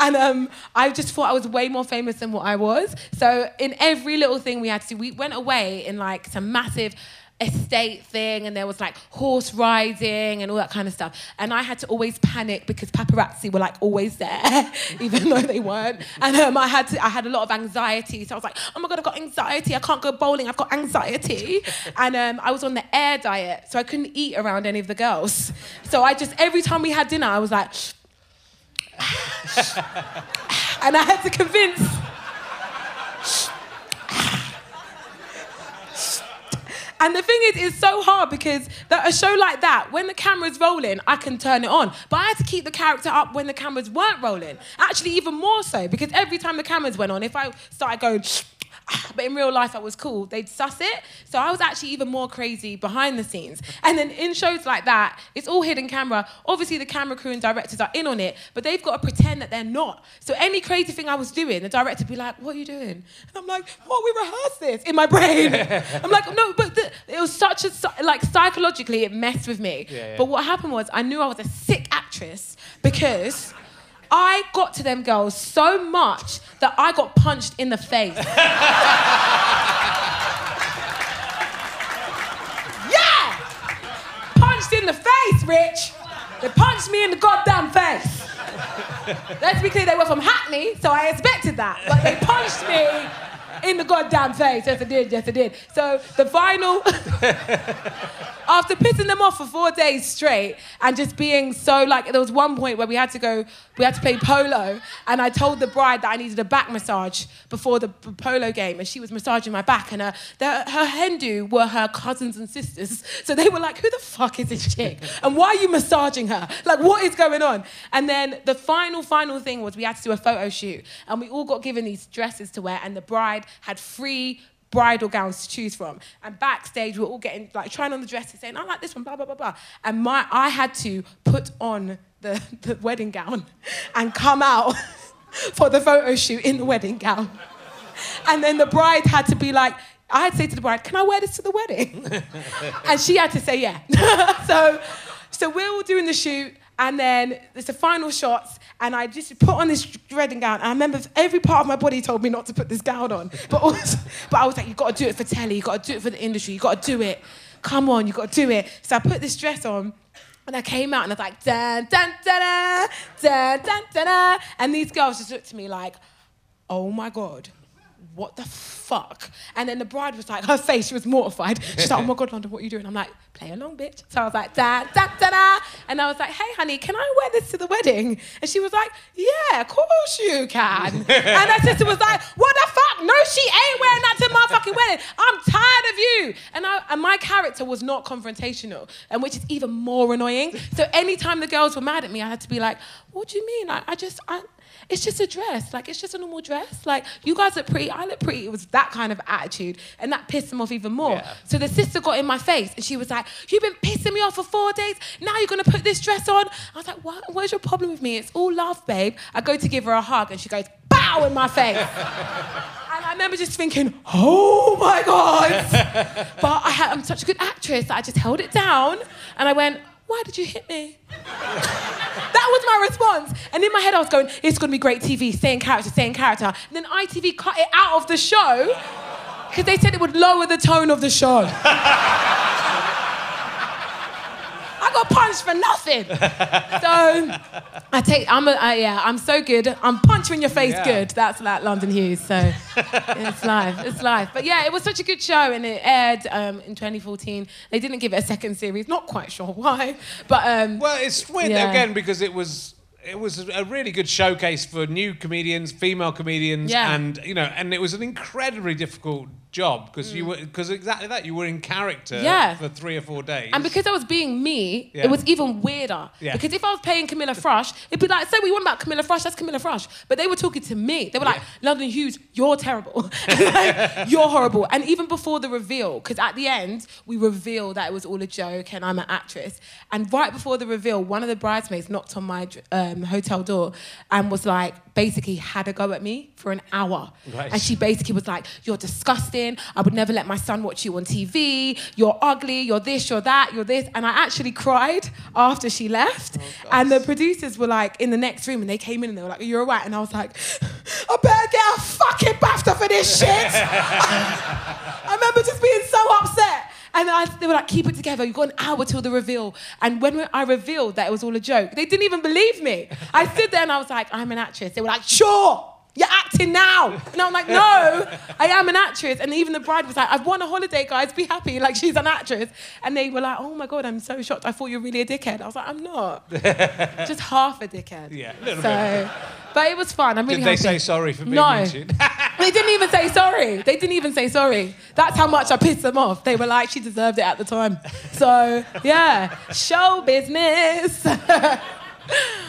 And um, I just thought I was way more famous than what I was. So in every little thing we had to do, we went away in like some massive estate thing and there was like horse riding and all that kind of stuff. And I had to always panic because paparazzi were like always there, even though they weren't. And um, I had to, I had a lot of anxiety. So I was like, oh my God, I've got anxiety. I can't go bowling. I've got anxiety. And um, I was on the air diet. So I couldn't eat around any of the girls. So I just, every time we had dinner, I was like, and I had to convince. And the thing is, it's so hard because that a show like that, when the camera's rolling, I can turn it on. But I had to keep the character up when the cameras weren't rolling. Actually, even more so because every time the cameras went on, if I started going, but in real life I was cool, they'd suss it. So I was actually even more crazy behind the scenes. And then in shows like that, it's all hidden camera. Obviously, the camera crew and directors are in on it, but they've got to pretend that they're not. So any crazy thing I was doing, the director would be like, "What are you doing?" And I'm like, "What? We rehearsed this in my brain." I'm like, "No, but the, it was such a like psychologically it messed with me." Yeah, yeah. But what happened was I knew I was a sick actress because. I got to them girls so much that I got punched in the face. Yeah! Punched in the face, Rich. They punched me in the goddamn face. Let's be clear, they were from Hackney, so I expected that. But they punched me in the goddamn face. Yes, I did. Yes, I did. So the final, after pissing them off for four days straight and just being so like, there was one point where we had to go, we had to play polo, and I told the bride that I needed a back massage before the polo game, and she was massaging my back, and her, the, her Hindu were her cousins and sisters, so they were like, "Who the fuck is this chick? And why are you massaging her? Like, what is going on?" And then the final, final thing was we had to do a photo shoot, and we all got given these dresses to wear, and the bride had three bridal gowns to choose from. And backstage, we we're all getting like trying on the dresses, saying, "I like this one," blah blah blah blah. And my, I had to put on the, the wedding gown and come out for the photo shoot in the wedding gown. And then the bride had to be like, I had to say to the bride, "Can I wear this to the wedding?" and she had to say yeah. so, so we're all doing the shoot, and then there's the final shots, and I just put on this wedding gown. And I remember every part of my body told me not to put this gown on, but also, but I was like, you got to do it for telly, you got to do it for the industry, you got to do it. Come on, you got to do it. So I put this dress on. And I came out and I was like, dun, dun, dun, dun, dun, dun, dun, dun. And these girls just looked at me like, oh my God, what the fuck? And then the bride was like, her face, she was mortified. She's like, oh my God, London, what are you doing? I'm like, play along, bitch. So I was like, da, da, da, da. And I was like, hey, honey, can I wear this to the wedding? And she was like, yeah, of course you can. and her sister was like, what the fuck? No, she ain't wearing that to my fucking wedding. I'm tired of you. And, I, and my character was not confrontational, and which is even more annoying. So anytime the girls were mad at me, I had to be like, what do you mean? I, I just, I, it's just a dress. Like, it's just a normal dress. Like, you guys look pretty, I look pretty. It was that kind of attitude. And that pissed him off even more. Yeah. So the sister got in my face and she was like, You've been pissing me off for four days. Now you're going to put this dress on. I was like, What? What's your problem with me? It's all love, babe. I go to give her a hug and she goes, Bow in my face. And I remember just thinking, oh my God. but I had, I'm such a good actress that I just held it down and I went, why did you hit me? That was my response. And in my head, I was going, it's going to be great TV, in character, in character. And then ITV cut it out of the show because they said it would lower the tone of the show. I got punched for nothing. so I take, I'm a, I, yeah, I'm so good. I'm punch you in your face Yeah. good. That's like London Hughes. So it's live, it's live. But yeah, it was such a good show and it aired um, in 2014. They didn't give it a second series, not quite sure why. But um, Well, it's weird Yeah. again because it was it was a really good showcase for new comedians, female comedians, Yeah. and you know, and it was an incredibly difficult job because you were because exactly that you were in character Mm. Yeah. for three or four days. And because I was being me, Yeah. it was even weirder. Yeah. Because if I was paying Camilla Frush, it'd be like, say we want about Camilla Frush, that's Camilla Frush. But they were talking to me. They were like, London Hughes, you're terrible. Like, you're horrible. And even before the reveal, because at the end, we reveal that it was all a joke and I'm an actress. And right before the reveal, one of the bridesmaids knocked on my um, hotel door and was like, basically had a go at me for an hour. Right. And she basically was like, You're disgusting. I would never let my son watch you on TV. You're ugly. You're this, you're that, you're this. And I actually cried after she left. Oh, and the producers were like in the next room and they came in and they were like, You're right. And I was like, I better get a fucking BAFTA for this shit. I remember just being so upset. And I, they were like, keep it together. You've got an hour till the reveal. And when I revealed that it was all a joke, they didn't even believe me. I stood there and I was like, I'm an actress. They were like, sure, you're acting now. And I'm like, no, I am an actress. And even the bride was like, I've won a holiday, guys, be happy. Like, she's an actress. And they were like, oh my God, I'm so shocked. I thought you were really a dickhead. I was like, I'm not. Just half a dickhead. Yeah, a little so, But it was fun. I'm really Did they happy. say sorry for being No. mentioned? They didn't even say sorry. They didn't even say sorry. That's how much I pissed them off. They were like, she deserved it at the time. So, yeah, show business.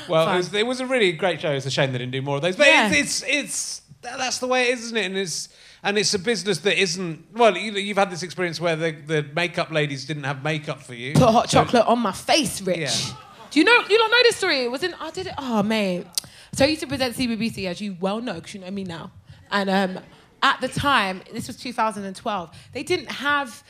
Well, it was, it was a really great show. It's a shame they didn't do more of those. But Yeah. it's, it's it's that's the way it is, isn't it? And it's and it's a business that isn't. Well, You, you've had this experience where the, the makeup ladies didn't have makeup for you. Put hot chocolate on my face, Rich. Yeah. Do you know, you don't know this story? It was in, I did it, oh, mate. So I used to present CBBC, as you well know, because you know me now. And um, at the time, this was 2012, they didn't have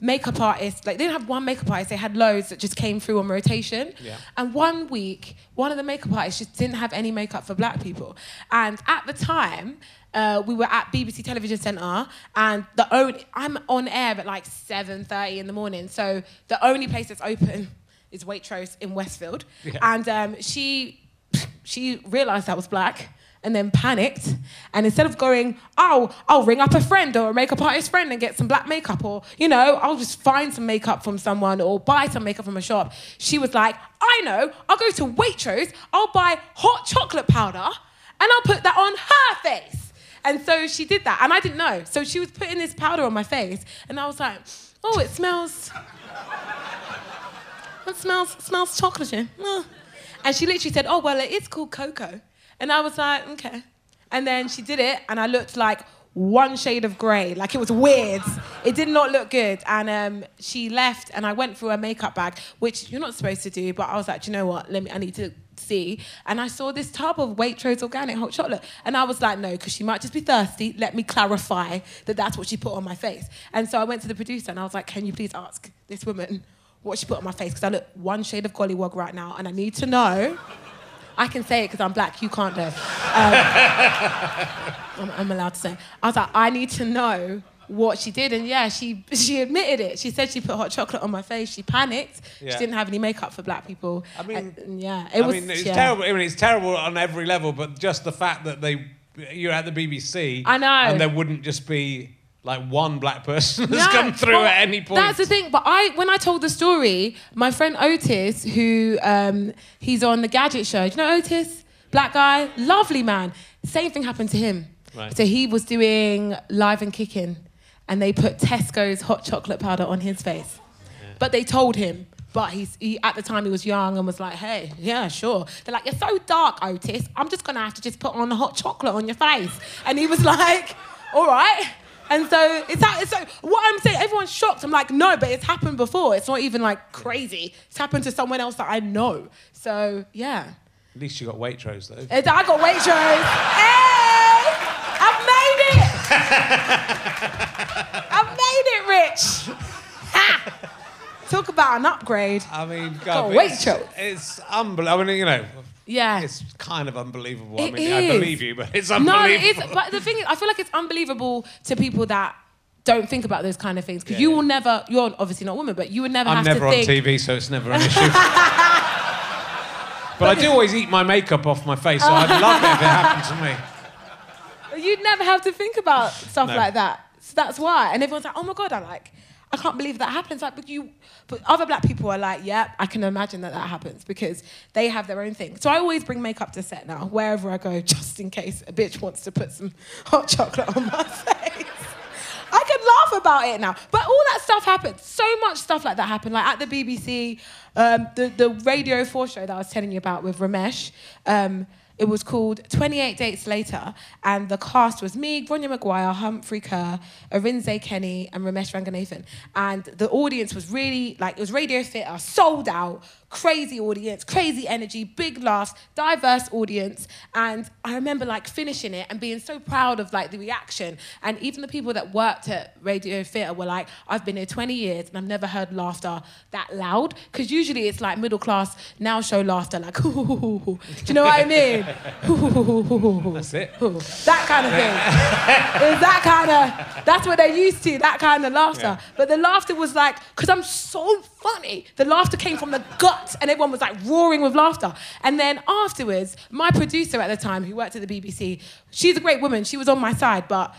makeup artists, like they didn't have one makeup artist, they had loads that just came through on rotation. Yeah. And one week, one of the makeup artists just didn't have any makeup for black people. And at the time, uh, we were at BBC Television Centre, and the only I'm on air at like 7:30 in the morning. So the only place that's open is Waitrose in Westfield, Yeah. and um, she she realised I was black. And then panicked, and instead of going, oh, I'll ring up a friend or a makeup artist friend and get some black makeup, or you know, I'll just find some makeup from someone or buy some makeup from a shop. She was like, I know, I'll go to Waitrose, I'll buy hot chocolate powder, and I'll put that on her face. And so she did that, and I didn't know. So she was putting this powder on my face, and I was like, oh, it smells. It smells smells chocolatey. And she literally said, "Oh well, it is called cocoa." And I was like, "Okay." And then she did it, and I looked like one shade of grey. Like it was weird. It did not look good. And um, she left, and I went through her makeup bag, which you're not supposed to do. But I was like, "Do you know what? Let me. I need to." See, and I saw this tub of Waitrose organic hot chocolate, and I was like, no, because she might just be thirsty. Let me clarify that that's what she put on my face. And so I went to the producer and I was like, can you please ask this woman what she put on my face because I look one shade of gollywog right now and I need to know. I can say it because I'm black, you can't though. Um, I'm, I'm allowed to say. I was like, I need to know what she did. And yeah, she, she admitted it. She said she put hot chocolate on my face. She panicked. Yeah. She didn't have any makeup for black people. I mean- and yeah, it I was. mean, it's yeah. terrible. I mean, it's terrible on every level. But just the fact that they you're at the BBC, I know. and there wouldn't just be like one black person has No, come through well, at any point. That's the thing. But I, when I told the story, my friend Ortis, who um, he's on the Gadget Show. Do you know Ortis? Black guy, lovely man. Same thing happened to him. Right. So he was doing live and kicking, and they put Tesco's hot chocolate powder on his face. But they told him. But he's he, at the time he was young and was like, "Hey, yeah, sure." They're like, "You're so dark, Ortis. I'm just gonna have to just put on the hot chocolate on your face." And he was like, "All right." And so it's that. So what I'm saying, everyone's shocked. I'm like, no, but it's happened before. It's not even like crazy. It's happened to someone else that I know. So yeah, At least you got Waitrose though. I got Waitrose. Hey, I've made it. I've made it, Rich. Ha! Talk about an upgrade. I mean, Got God, it's, Waitrose. it's unbelievable. I mean, you know, Yeah. it's kind of unbelievable. I It mean, I believe you, but it's No, unbelievable. it is. But the thing is, I feel like it's unbelievable to people that don't think about those kind of things because Yeah, you yeah. will never. You're obviously not a woman, but you would never I'm have never on think. TV, so it's never an issue. but I do always eat my makeup off my face, so I'd love it if it happened to me. You'd never have to think about stuff No. like that. So that's why. And everyone's like, oh my God, I like, I can't believe that happens. Like, but you, but other black people are like, yeah, I can imagine that that happens because they have their own thing. So I always bring makeup to set now, wherever I go, just in case a bitch wants to put some hot chocolate on my face. I can laugh about it now. But all that stuff happened. So much stuff like that happened. Like at the BBC, um, the, the Radio 4 show that I was telling you about with Romesh, um, it was called 28 Dates Later. And the cast was me, Bronya Maguire, Humphrey Ker, Arinzé Kene, and Romesh Ranganathan. And the audience was really, like, it was Radio Theatre, sold out, crazy audience, crazy energy, big laughs, diverse audience. And I remember like finishing it and being so proud of like the reaction. And even the people that worked at Radio Theatre were like, I've been here 20 years and I've never heard laughter that loud. Because usually it's like middle class now show laughter, like, do you know what I mean? That's it. that kind of thing. It's that kind of, that's what they're used to, that kind of laughter. Yeah. But the laughter was like, because I'm so funny, the laughter came from the gut and everyone was like roaring with laughter. And then afterwards, my producer at the time, who worked at the BBC, she's a great woman, she was on my side, but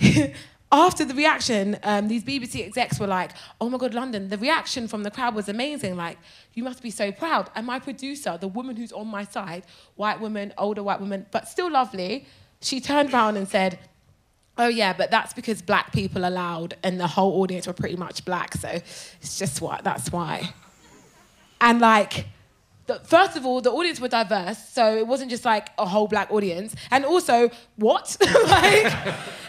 after the reaction, um, these BBC execs were like, oh my God, London, the reaction from the crowd was amazing. Like, you must be so proud. And my producer, the woman who's on my side, white woman, older white woman, but still lovely, she turned around and said, Oh yeah, but that's because black people are loud and the whole audience were pretty much black, so it's just what that's why. And like, the, first of all, the audience were diverse, so it wasn't just like a whole black audience. And also, what? like,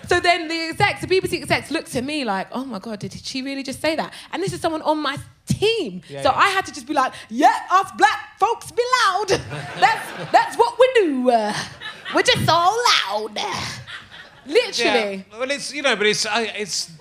so then the execs, the BBC execs looked at me like, oh my God, did she really just say that? And this is someone on my team. Yeah, so yeah. I had to just be like, yeah, us black folks be loud. that's, that's what we do. We're just so loud. Literally. Yeah. Well, it's you know, but it's uh, it's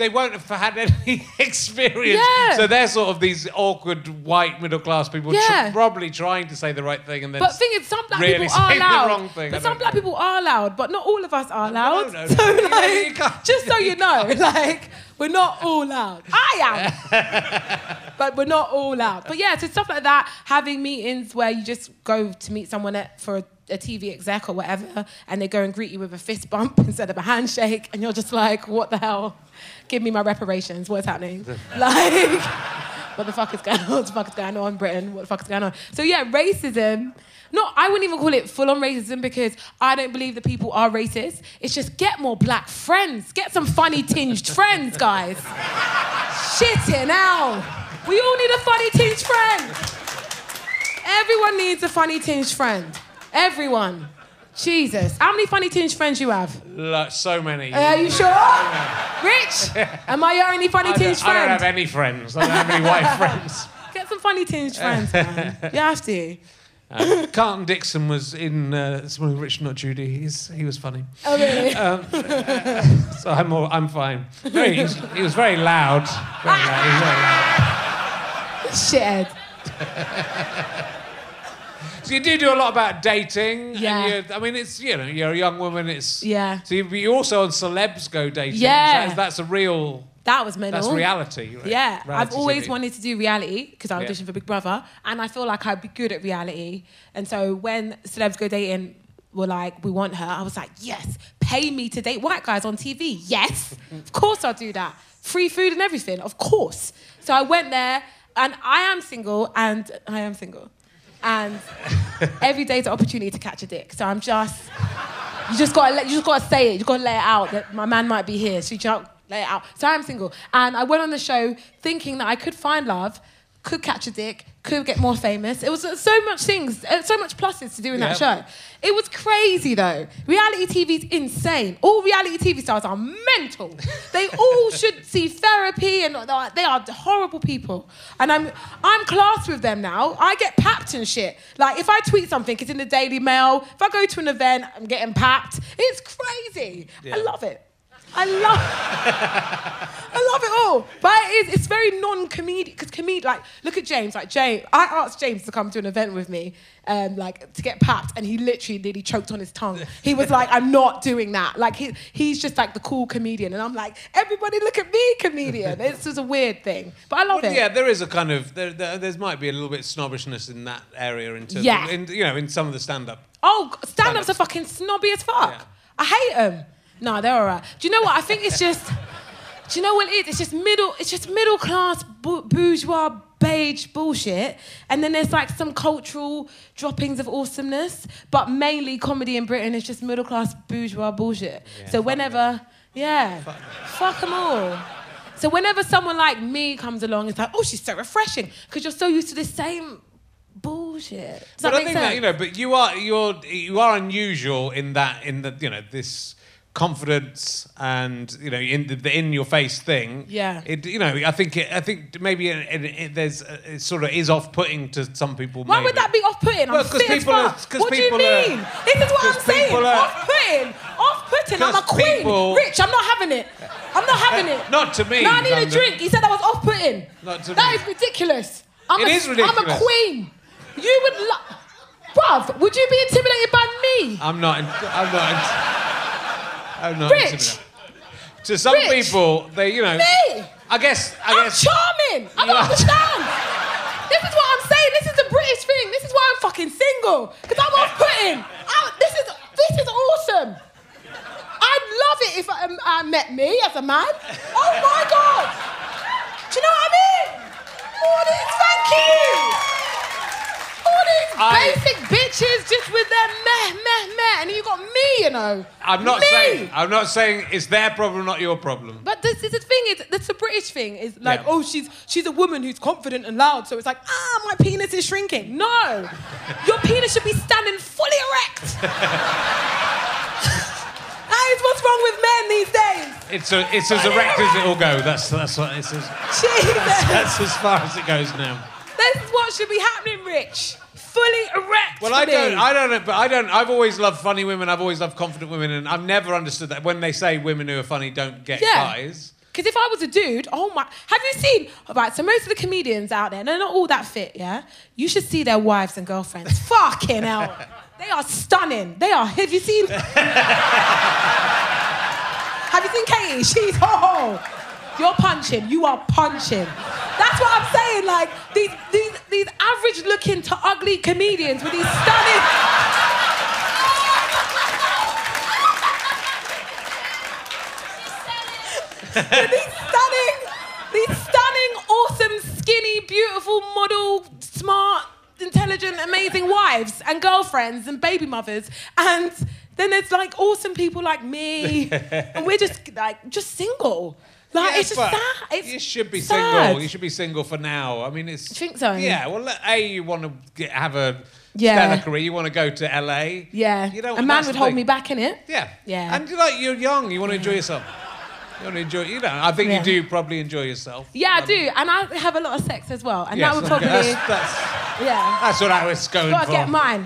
they won't have had any experience. Yeah. So they're sort of these awkward white middle class people, tr- probably trying to say the right thing and then. But the thing is, some black really people are loud. but some black know. people are loud, but not all of us are loud. no, no. So You like, just so you know, like we're not all loud. I am, but we're not all loud. But yeah, so stuff like that, having meetings where you just go to meet someone at, for a, a TV exec or whatever, and they go and greet you with a fist bump instead of a handshake, and you're just like, what the hell? Give me my reparations. What's happening? like what the fuck is going on? What the fuck is going on, Britain? What the fuck is going on? So yeah, racism. No, I wouldn't even call it full-on racism because I don't believe that people are racist. It's just get more black friends. Get some funny tinged friends, guys. Shit now. We all need a funny tinged friend. Everyone needs a funny tinged friend. Everyone. Jesus. How many funny tinged friends you have? Like, so many. Are you sure? Rich? Am I your only funny I, don't, I don't have any friends. I don't have any white friends. Get some funny tinged friends, man. You have to. Uh, Carlton Dixon was in uh, with Rich Not Judy. He's, he was funny. Oh, really? So I'm all, I'm fine. Very, he, was, he was very loud. Very loud. He was very loud. Shithead. So you do do a lot about dating. Yeah. I mean, it's you know you're a young woman. It's Yeah. So you, you're also on celebs go dating. Yeah. That's, that's a real. That was mental. That's reality. Right? Yeah, I've always TV. wanted to do reality because I Yeah. auditioned for Big Brother, and I feel like I'd be good at reality. And so when celebs go dating were like, "We want her," I was like, "Yes, pay me to date white guys on TV. Yes, of course I'll do that. Free food and everything, of course." So I went there, and I am single, and I am single, and every day's an opportunity to catch a dick. So I'm just. You just gotta let, you just gotta say it. You gotta let it out that my man might be here. So you just let it out. So I'm single, and I went on the show thinking that I could find love, could catch a dick, could get more famous. It was so much things, uh, so much pluses to doing that Yeah. show. It was crazy though. Reality TV's insane. All reality TV stars are mental. They all should see therapy, and they are- horrible people. And I'm I'm classed with them now. I get papped and shit. Like if I tweet something, it's in the Daily Mail. If I go to an event, I'm getting papped. It's crazy. I love it. I love, I love it all. But it is, it's very non-comedic because comedic. Like, look at James. Like James, I asked James to come to an event with me, um, like to get papped, and he literally nearly choked on his tongue. He was like, "I'm not doing that." Like he, he's just like the cool comedian, and I'm like, "Everybody, look at me, comedian." It's just a weird thing, but I love Well, it. yeah, there is a kind of there, there. There might be a little bit of snobbishness in that area in terms, Yeah. of, in, you know, in some of the stand-up. Oh, stand-ups Stand-ups. are fucking snobby as fuck. Yeah. I hate them. No, they're all right. Do you know what? I think it's just. Do you know what it is? It's just middle. It's just middle class bu- bourgeois beige bullshit, and then there's like some cultural droppings of awesomeness, but mainly comedy in Britain is just middle class bourgeois bullshit. Yeah, so fuck whenever, yeah, fuck them all. So whenever someone like me comes along, it's like, oh, she's so refreshing because you're so used to the same bullshit. Does that but I think sense? that you know, but you are you're you are unusual in that in the you know this confidence and you know in the, the in your face thing. Yeah. It you know I think it, I think maybe it, it, it, there's uh, it sort of is off putting to some people. Why maybe. would that be off-putting? Well, fit as people are- fuck. 'cause What do you people are- mean? this is what I'm saying. are- Off-putting. Off-putting. I'm a queen. people- Rich, I'm not having it. I'm not having it. Not to me. No, I need a drink. He said that was off-putting. Not to That me. is ridiculous. I'm It a, is I'm a queen. You would lo- Bruv, would you be intimidated by me? I'm not. in- I'm not. in- I'm not. Rich. To some Rich. people, they you know. Me? I guess. I I'm guess. charming. I don't understand. This is what I'm saying. This is the British thing. This is why I'm fucking single. Because I'm off-putting. I- This is this is awesome. I'd love it if I, um, I met me as a man. Oh my god. Do you know what I mean? These, thank you. All these I- basic bitches just with their meh, meh, meh. And you got me, you know. I'm not me. saying. I'm not saying it's their problem, not your problem. But this is the thing is that's the British thing is like Yeah. oh she's she's a woman who's confident and loud so it's like ah my penis is shrinking no your penis should be standing fully erect that is what's wrong with men these days It's a, it's as erect as it'll go. That's that's what it's as, Jesus that's as far as it goes now. this is what should be happening Rich fully erect Well, I don't, I don't know, but I don't. I've always loved funny women. I've always loved confident women, and I've never understood that when they say women who are funny don't get Yeah. guys. Because if I was a dude, oh my, have you seen? Right, so most of the comedians out there, they're not all that fit, yeah. You should see their wives and girlfriends. Fucking hell, they are stunning. They are. Have you seen? have you seen Katie? She's oh, you're punching. You are punching. That's what I'm saying. Like these these these average looking to ugly comedians with these stunning. these stunning, these stunning, awesome, skinny, beautiful, model, smart, intelligent, amazing wives and girlfriends and baby mothers. And then there's like awesome people like me. and we're just like just single. Like Yeah, it's just sad. It's you should be sad. single. You should be single for now. I mean, it's. You think so? Yeah. Well, a you want to get, have a Yeah. stellar career. You want to go to LA. Yeah. You don't. a man would hold thing. me back in it. Yeah. Yeah. And you're like you're young. You want to enjoy yourself. You want to enjoy. You know. I think Yeah. you do probably enjoy yourself. Yeah, I Um, do. And I have a lot of sex as well. And yes, that would okay, probably That's, that's, Yeah. that's what I was going for. Gotta get mine.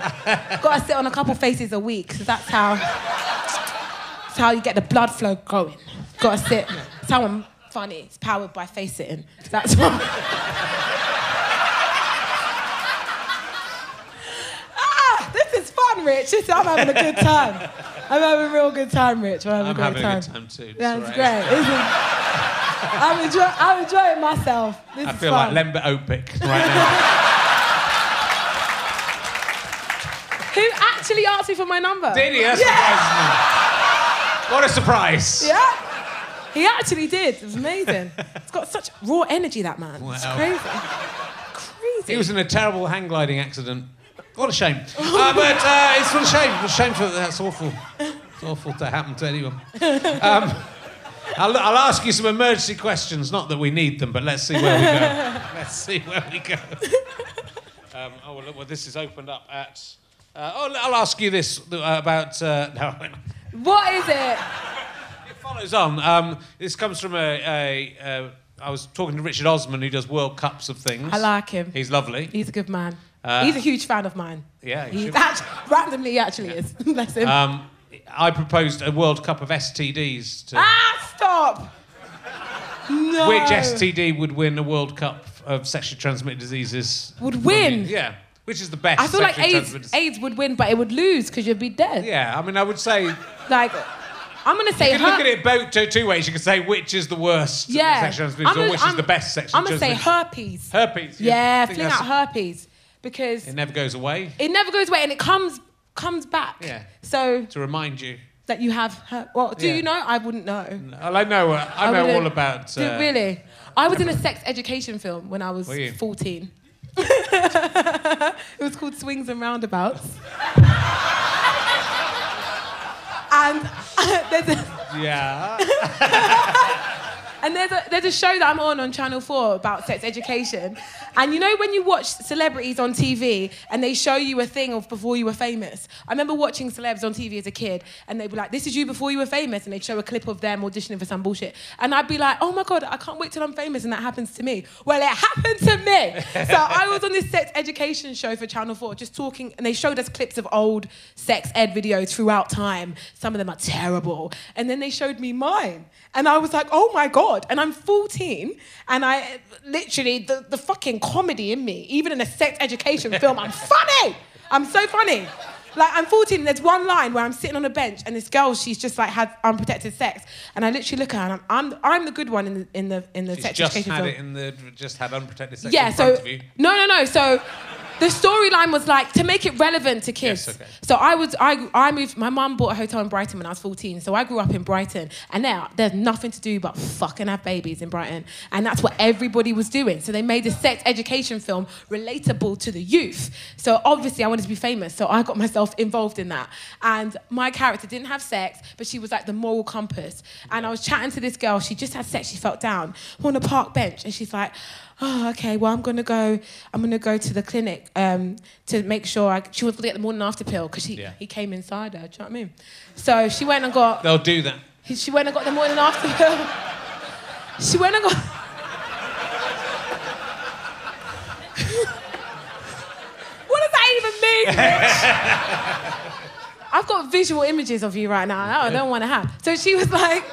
Gotta sit on a couple faces a week, because that's how that's how you get the blood flow going. Gotta sit. That's how I'm funny. It's powered by face sitting. That's what. ah, this is fun, Rich. This, I'm having a good time. I'm having a real good time, Rich. I'm having, I'm a, having great a time. good time too. Yeah, It's right. great. This is- I'm, enjoy, I'm enjoying myself. This I feel fun. like Lembe Opic right now. Who actually asked me for my number? Did he? That Yeah. me. What a surprise. Yeah. He actually did. It was amazing. He's got such raw energy, that man. It's crazy. Crazy. He was in a terrible hang gliding accident. What a shame. Uh, but uh, it's what a shame. It's a shame for that's awful. It's awful to happen to anyone. Um, I'll, I'll ask you some emergency questions. Not that we need them, but let's see where we go. let's see where we go. Um, oh, well, look, well, this is opened up at. Uh, oh, I'll ask you this uh, about. Uh, no, what is it? Follows on. Um, this comes from a. a, a I was talking to Richard Osman, who does World Cups of things. I like him. He's lovely. He's a good man. Uh, He's a huge fan of mine. Yeah, he He's should- actually, randomly, he actually is. Bless him. Um, I proposed a World Cup of STDs to Ah, stop! No. which STD would win a World Cup of sexually transmitted diseases. Would win? Yeah, which is the best. I feel like sexually AIDS, transmitted- AIDS would win, but it would lose because you'd be dead. Yeah, I mean, I would say Like, I'm gonna say you can look at it both two, two ways. You can say which is the worst Yeah. transmitted, I'm or which I'm- is the best sexually I'm gonna say transmitted. herpes. herpes. Yeah, I think fling out herpes because It never goes away. it never goes away and it comes comes back. Yeah. So To remind you, that you have her. Well, do Yeah. you know? I wouldn't know. Well, I know. uh, I know all about. Do- Uh, really? I was in a sex education film when I was 14. it was called Swings and Roundabouts. and there's a, Yeah. and there's a there's a show that I'm on on Channel 4 about sex education. And you know when you watch celebrities on TV and they show you a thing of before you were famous? I remember watching celebs on TV as a kid and they'd be like, This is you before you were famous, and they'd show a clip of them auditioning for some bullshit. And I'd be like, Oh my god, I can't wait till I'm famous and that happens to me. Well, it happened to me. so I was on this sex education show for Channel 4, just talking, and they showed us clips of old sex ed videos throughout time. Some of them are terrible. And then they showed me mine. And I was like, oh my God. And I'm 14. And I literally, the, the fucking comedy in me, even in a sex education film, I'm funny. I'm so funny. Like, I'm 14 and there's one line where I'm sitting on a bench and this girl, she's just like had unprotected sex. And I literally look at her and I'm, I'm, I'm the good one in the, in the, in the She's sex just education had film it in the just had unprotected sex yeah, in so front of you. no, no, no. So the storyline was like to make it relevant to kids. Yes, okay. So I was, I, I moved. My mum bought a hotel in Brighton when I was 14. So I grew up in Brighton, and now there's nothing to do but fucking have babies in Brighton, and that's what everybody was doing. So they made a sex education film relatable to the youth. So obviously I wanted to be famous, so I got myself involved in that. And my character didn't have sex, but she was like the moral compass. And I was chatting to this girl. She just had sex. She felt down on a park bench, and she's like oh, okay, well, I'm gonna go, I'm gonna go to the clinic um, to make sure I, she was gonna get the morning after pill because he, Yeah. he came inside her, do you know what I mean? So she went and got, They'll do that. she went and got the morning after pill. She went and got, what does that even mean, I've got visual images of you right now. I don't want to have. So she was like,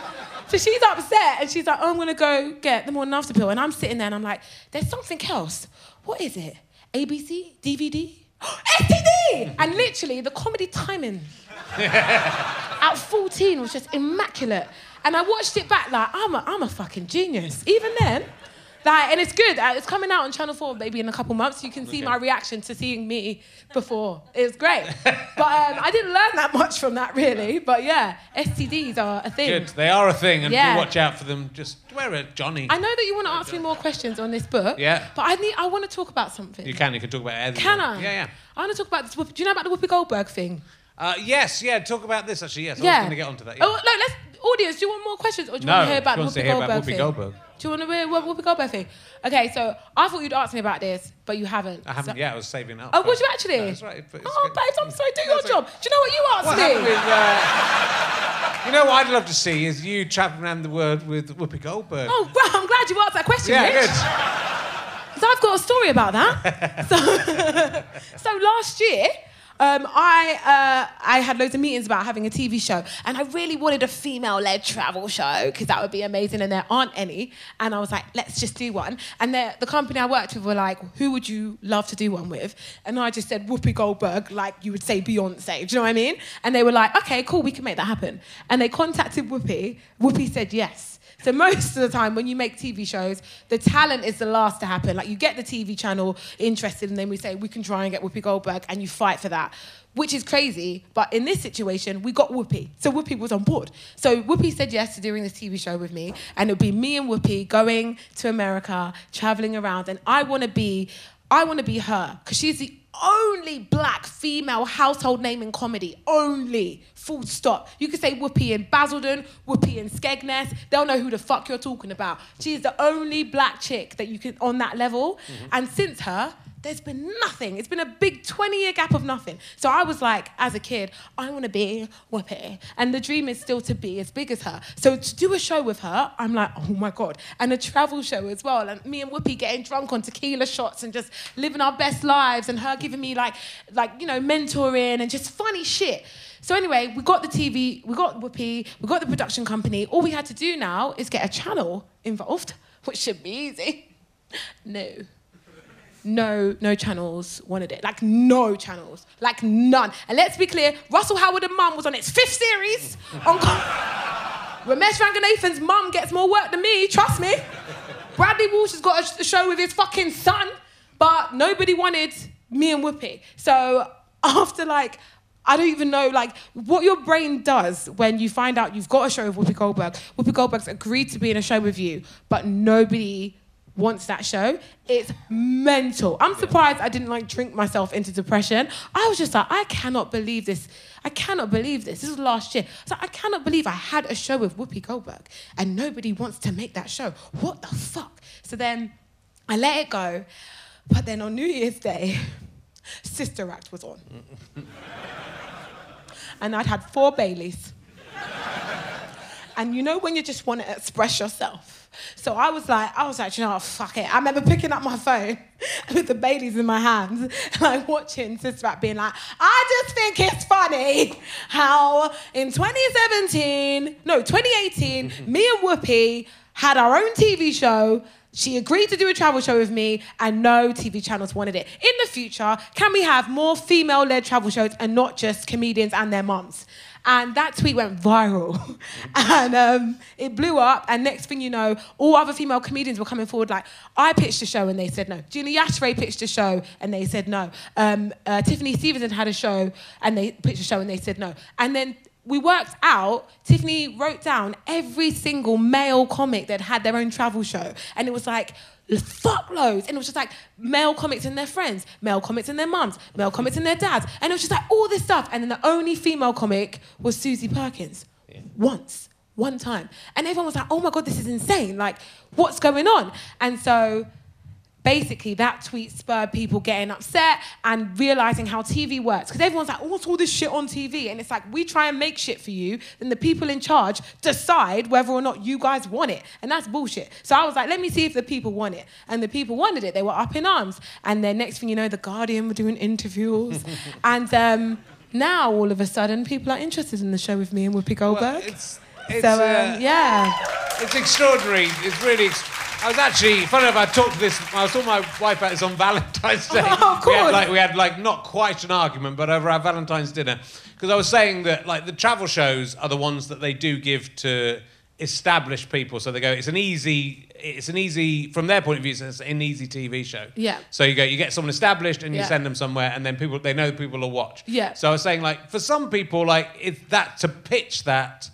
so she's upset and she's like, oh, I'm gonna go get the morning after pill. And I'm sitting there and I'm like, there's something else. What is it? ABC? DVD? STD! And literally, the comedy timing at 14 was just immaculate. And I watched it back like, I'm a, I'm a fucking genius. Even then, like, and it's good. Uh, It's coming out on Channel 4 maybe in a couple months. You can see Okay. my reaction to seeing me before. It's great. but um, I didn't learn that much from that, really. But yeah, STDs are a thing. Good. They are a thing, and Yeah. do watch out for them. Just wear a Johnny. I know that you want to ask me more questions on this book. Yeah. But I need. I want to talk about something. You can. You can talk about anything. Can I? Yeah, yeah. I want to talk about this. Do you know about the Whoopi Goldberg thing? Uh, yes, yeah. Talk about this actually. Yes, I yeah. was going to get onto that. Yeah. Oh no, let's. Audience, do you want more questions, or do you No, want to hear about Whoopi to hear Goldberg about Whoopi? Goldberg. Do you want to what Whoopi Goldberg thing? Okay, so I thought you'd ask me about this, but you haven't. I haven't. So- Yeah, I was saving up. Oh, would you actually? No, that's right. but Oh, good. babes, I'm sorry. Do your job. Do you know what you asked What me? with, uh, you know what I'd love to see is you traveling around the world with Whoopi Goldberg. Oh, well, I'm glad you asked that question, yeah, Rich. good. Because I've got a story about that. so, so last year, um, I uh, I had loads of meetings about having a TV show, and I really wanted a female-led travel show because that would be amazing, and there aren't any. And I was like, let's just do one. And the the company I worked with were like, who would you love to do one with? And I just said Whoopi Goldberg, like you would say Beyonce. Do you know what I mean? And they were like, okay, cool, we can make that happen. And they contacted Whoopi. Whoopi said yes. So most of the time when you make TV shows, the talent is the last to happen. Like you get the TV channel interested and then we say we can try and get Whoopi Goldberg and you fight for that. Which is crazy, but in this situation, we got Whoopi. So Whoopi was on board. So Whoopi said yes to doing this TV show with me, and it would be me and Whoopi going to America, traveling around, and I want to be, I want to be her because she's the only black female household name in comedy. Only. Full stop. You could say Whoopi in Basildon, Whoopi in Skegness. They'll know who the fuck you're talking about. She's the only black chick that you can on that level. Mm-hmm. And since her, there's been nothing. It's been a big 20 year gap of nothing. So I was like, as a kid, I want to be Whoopi. And the dream is still to be as big as her. So to do a show with her, I'm like, oh my God. And a travel show as well. And me and Whoopi getting drunk on tequila shots and just living our best lives. And her giving me like, like you know, mentoring and just funny shit. So anyway, we got the TV, we got Whoopi, we got the production company. All we had to do now is get a channel involved, which should be easy. No no, no channels wanted it. Like no channels, like none. And let's be clear, Russell Howard and Mum was on its fifth series. On Romesh Ranganathan's mum gets more work than me. Trust me. Bradley Walsh has got a show with his fucking son, but nobody wanted me and Whoopi. So after like I don't even know like what your brain does when you find out you've got a show with Whoopi Goldberg. Whoopi Goldberg's agreed to be in a show with you, but nobody wants that show. It's mental. I'm surprised I didn't like drink myself into depression. I was just like, I cannot believe this. I cannot believe this. This was last year. So I cannot believe I had a show with Whoopi Goldberg and nobody wants to make that show. What the fuck? So then I let it go. But then on New Year's Day, Sister Act was on. and I'd had four Baileys. and you know when you just want to express yourself? So I was like, I was like, you know what, fuck it. I remember picking up my phone with the Baileys in my hands, like watching Sister Act being like, I just think it's funny how in 2017, no, 2018, mm-hmm. me and Whoopi had our own TV show. She agreed to do a travel show with me, and no TV channels wanted it. In the future, can we have more female led travel shows and not just comedians and their moms? And that tweet went viral. and um, it blew up. And next thing you know, all other female comedians were coming forward like, I pitched a show and they said no. Julie Ashray pitched a show and they said no. Um, uh, Tiffany Stevenson had a show and they pitched a show and they said no. And then we worked out, Tiffany wrote down every single male comic that had their own travel show. And it was like, fuckloads. And it was just like male comics and their friends, male comics and their mums, male comics and their dads. And it was just like all this stuff. And then the only female comic was Susie Perkins. Yeah. Once, one time. And everyone was like, oh my God, this is insane. Like, what's going on? And so basically that tweet spurred people getting upset and realizing how TV works. Because everyone's like, oh, what's all this shit on TV? And it's like, we try and make shit for you, then the people in charge decide whether or not you guys want it. And that's bullshit. So I was like, let me see if the people want it. And the people wanted it. They were up in arms. And then next thing you know, The Guardian were doing interviews. and um, now all of a sudden, people are interested in the show with me and Whoopi Goldberg. Well, it's, so, um, uh, yeah. It's extraordinary. It's really I was actually, funny enough, I talked to this, I saw my wife about this on Valentine's Day. Oh, of course. We had, like, we had like not quite an argument, but over our Valentine's dinner. Because I was saying that like the travel shows are the ones that they do give to established people. So they go, it's an easy, it's an easy, from their point of view, it's an easy TV show. Yeah. So you go, you get someone established and you yeah. send them somewhere and then people, they know people will watch. Yeah. So I was saying like, for some people, like, if that, to pitch that,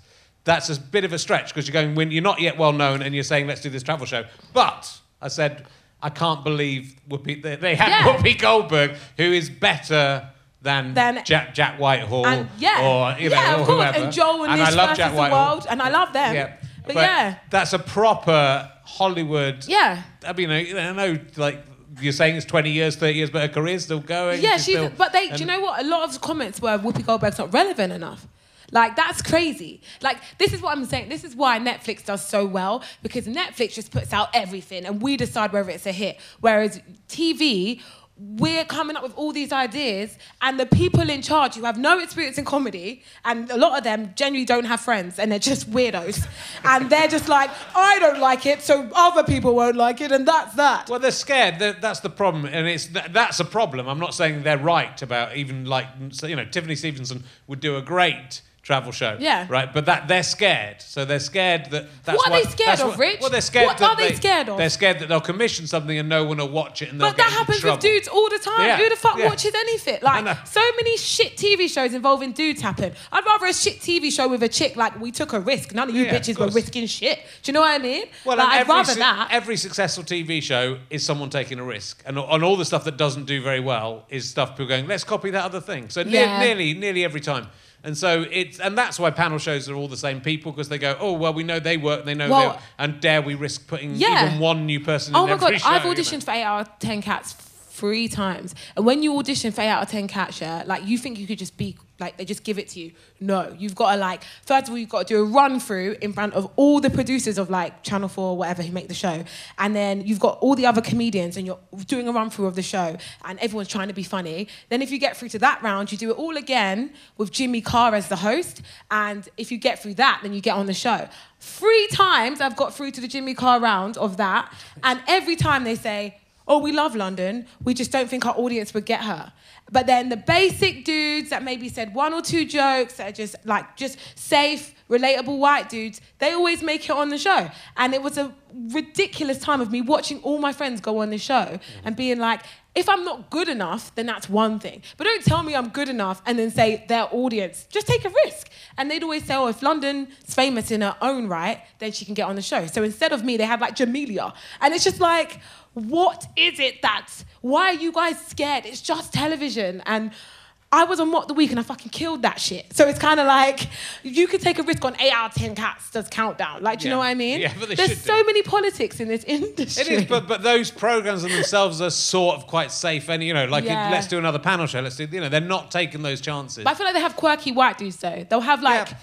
that's a bit of a stretch because you're going when you're not yet well known and you're saying let's do this travel show. But I said I can't believe Whoopi they, they had yeah. Whoopi Goldberg who is better than, than Jack Jack Whitehall and, yeah or you know yeah, or whoever. And Joel and, and I love Jack Whitehall. World, and I love them. Yeah. But, but, yeah, that's a proper Hollywood. Yeah. I mean, I know like you're saying it's 20 years, 30 years, but her career's still going. Yeah, she's. still, but they, do you know what? A lot of the comments were Whoopi Goldberg's not relevant enough. Like, that's crazy. Like, this is what I'm saying. This is why Netflix does so well because Netflix just puts out everything and we decide whether it's a hit. Whereas TV, we're coming up with all these ideas, and the people in charge who have no experience in comedy, and a lot of them genuinely don't have friends, and they're just weirdos, and they're just like, I don't like it, so other people won't like it, and that's that. Well, they're scared. They're, that's the problem, and it's that's a problem. I'm not saying they're right about even like you know Tiffany Stevenson would do a great travel show. Yeah. Right? But that they're scared. So they're scared that that's What are they scared of, what, Rich? Well, they're scared What that are they scared of? They're scared that they'll commission something and no one will watch it and But that happens with dudes all the time. Yeah. Who the fuck Yeah. watches anything? Like so many shit TV shows involving dudes happen. I'd rather a shit TV show with a chick like we took a risk. None of you Yeah, of bitches were risking shit. Do you know what I mean? Well, like, I'd every, rather su- that. every successful TV show is someone taking a risk, and, on all the stuff that doesn't do very well is stuff people going, let's copy that other thing. So ne- nearly, nearly every time. And so it's, and that's why panel shows are all the same people because they go, oh well, we know they work, they know, Well- they and dare we risk putting Yeah. even one new person Oh in my god, show? I've you know? auditioned for eight out of ten cats three times. And when you audition for 8 out of 10 Catcher, like you think you could just be like they just give it to you. No, you've got to like first of all you've got to do a run through in front of all the producers of like Channel 4 or whatever who make the show. And then you've got all the other comedians and you're doing a run through of the show and everyone's trying to be funny. Then if you get through to that round, you do it all again with Jimmy Carr as the host. And if you get through that, then you get on the show. Three times I've got through to the Jimmy Carr round of that. And every time they say, oh, we love London. We just don't think our audience would get her. But then the basic dudes that maybe said one or two jokes that are just like just safe, relatable white dudes, they always make it on the show. And it was a ridiculous time of me watching all my friends go on the show and being like, if I'm not good enough, then that's one thing. But don't tell me I'm good enough and then say their audience. Just take a risk. And they'd always say, oh, if London's famous in her own right, then she can get on the show. So instead of me, they had like Jamelia. And it's just like, what is it that's, why are you guys scared? It's just television. And I was on Mock the Week and I fucking killed that shit. So it's kind of like you could take a risk on eight out of ten cats does countdown. Like, do you Yeah. know what I mean? Yeah, but they There's so do. many politics in this industry. It is, but but those programs in themselves are sort of quite safe, and you know, like Yeah. let's do another panel show. Let's do, you know, they're not taking those chances. But I feel like they have quirky white dudes though. They'll have like Yeah.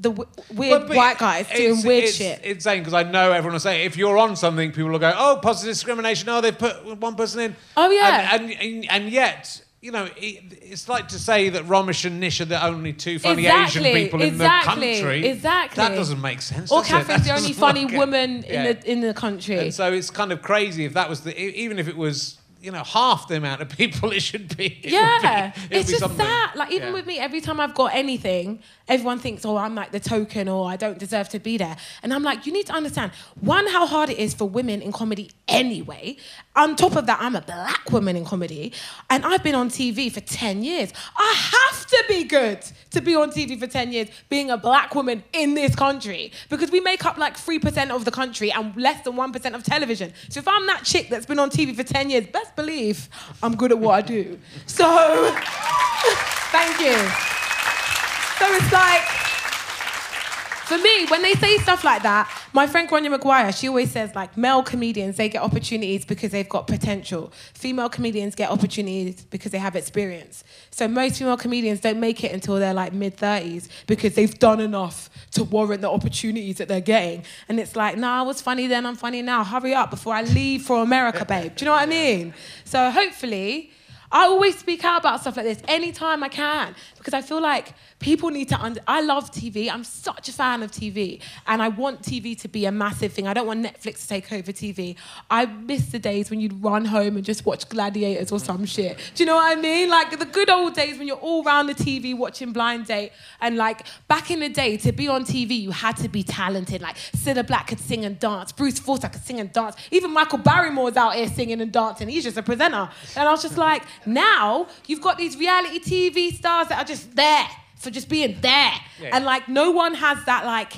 the w- weird But- but white guys doing weird it's, shit. It's insane because I know everyone will say if you're on something, people will go, "Oh, positive discrimination. Oh, they've put one person in." Oh, yeah. and and, and, and yet. You know, it, it's like to say that Romesh and Nish are the only two funny Exactly, Asian people in exactly, the country. exactly. That doesn't make sense. or? Katherine's the only funny woman Yeah. in the in the country. And so it's kind of crazy if that was the, even if it was, you know, half the amount of people it should be. it yeah, be- it's just something. that. Like even Yeah. with me, every time I've got anything, everyone thinks, "Oh, I'm like the token," or "I don't deserve to be there." And I'm like, you need to understand one how hard it is for women in comedy anyway. On top of that, I'm a black woman in comedy, and I've been on TV for ten years. I have to be good to be on TV for ten years, being a black woman in this country, because we make up like three percent of the country and less than one percent of television. So if I'm that chick that's been on TV for ten years, best believe I'm good at what I do. So. Thank you. So it's like, for me, when they say stuff like that, my friend Grainne Maguire, she always says like male comedians they get opportunities because they've got potential. Female comedians get opportunities because they have experience. So most female comedians don't make it until they're like mid thirties because they've done enough to warrant the opportunities that they're getting. And it's like, nah, I was funny then, I'm funny now. Hurry up before I leave for America, babe. Do you know what I mean? So hopefully. I always speak out about stuff like this anytime I can because I feel like people need to under. I love TV. I'm such a fan of TV, and I want TV to be a massive thing. I don't want Netflix to take over TV. I miss the days when you'd run home and just watch Gladiators or some shit. Do you know what I mean? Like the good old days when you're all around the TV watching Blind Date, and like back in the day, to be on TV, you had to be talented. Like Cilla Black could sing and dance, Bruce Forsyth could sing and dance, even Michael Barrymore's out here singing and dancing. He's just a presenter, and I was just like, now you've got these reality TV stars that are just there for just being there, Yeah. and like no one has that like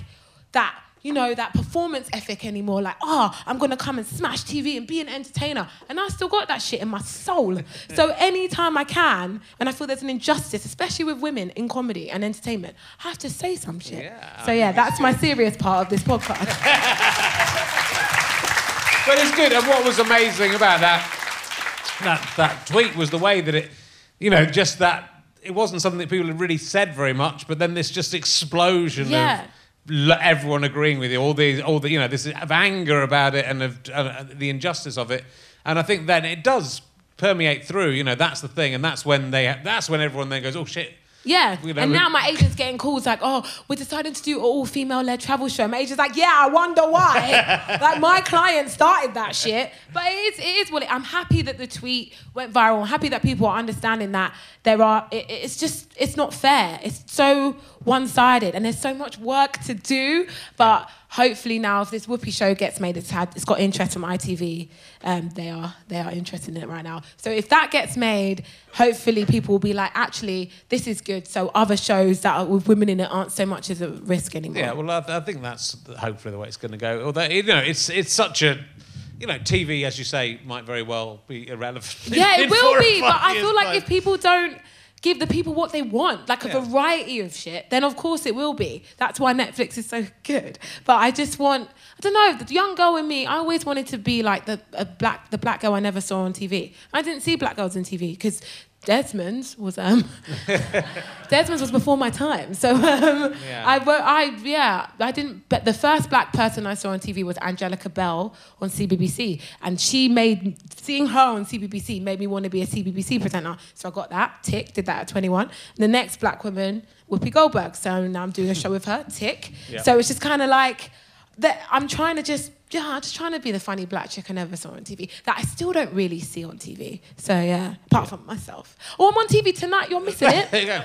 that you know that performance ethic anymore. Like, oh, I'm gonna come and smash TV and be an entertainer, and I still got that shit in my soul. so anytime I can, and I feel there's an injustice, especially with women in comedy and entertainment, I have to say some shit. Yeah, so yeah, that's my serious part of this podcast. But it's good. And what was amazing about that, that, that tweet was the way that it, you know, just that, it wasn't something that people had really said very much, but then this just explosion Yeah. of everyone agreeing with you, all the, all the, you know, this of anger about it and of uh, the injustice of it. And I think then it does permeate through, you know, that's the thing. And that's when they, that's when everyone then goes, oh shit. Yeah, You know, and now my agent's getting calls like, "Oh, we're deciding to do an all-female-led travel show." My agent's like, "Yeah, I wonder why." like my client started that shit, but it is, it is what it. I'm happy that the tweet went viral. I'm happy that people are understanding that there are. It, it's just, it's not fair. It's so one-sided, and there's so much work to do. But hopefully now, if this Whoopi show gets made, it's had, it's got interest from ITV. Um, they are, they are interested in it right now. So if that gets made, hopefully people will be like, actually, this is good. So other shows that are with women in it aren't so much as a risk anymore. Yeah, well, I, I think that's hopefully the way it's going to go. Although, you know, it's, it's such a, you know, TV, as you say, might very well be irrelevant. Yeah, it will be, but I feel like time. if people don't give the people what they want, like a Yeah. variety of shit, then of course it will be. That's why Netflix is so good. But I just want, I don't know, the young girl in me, I always wanted to be like the a black, the black girl I never saw on TV. I didn't see black girls on TV because Desmond was um Desmond was before my time. So um, Yeah. I, I, yeah, I didn't. But the first black person I saw on TV was Angelica Bell on CBBC, and she made seeing her on CBBC made me want to be a CBBC presenter. So I got that tick. Did that at 21. The next black woman, Whoopi Goldberg. So now I'm doing a show with her. Tick. Yeah. So it's just kind of like that. I'm trying to just. Yeah, I'm just trying to be the funny black chick I never saw on TV that I still don't really see on TV. So yeah, apart from myself. Oh, I'm on TV tonight. You're missing it. There you go.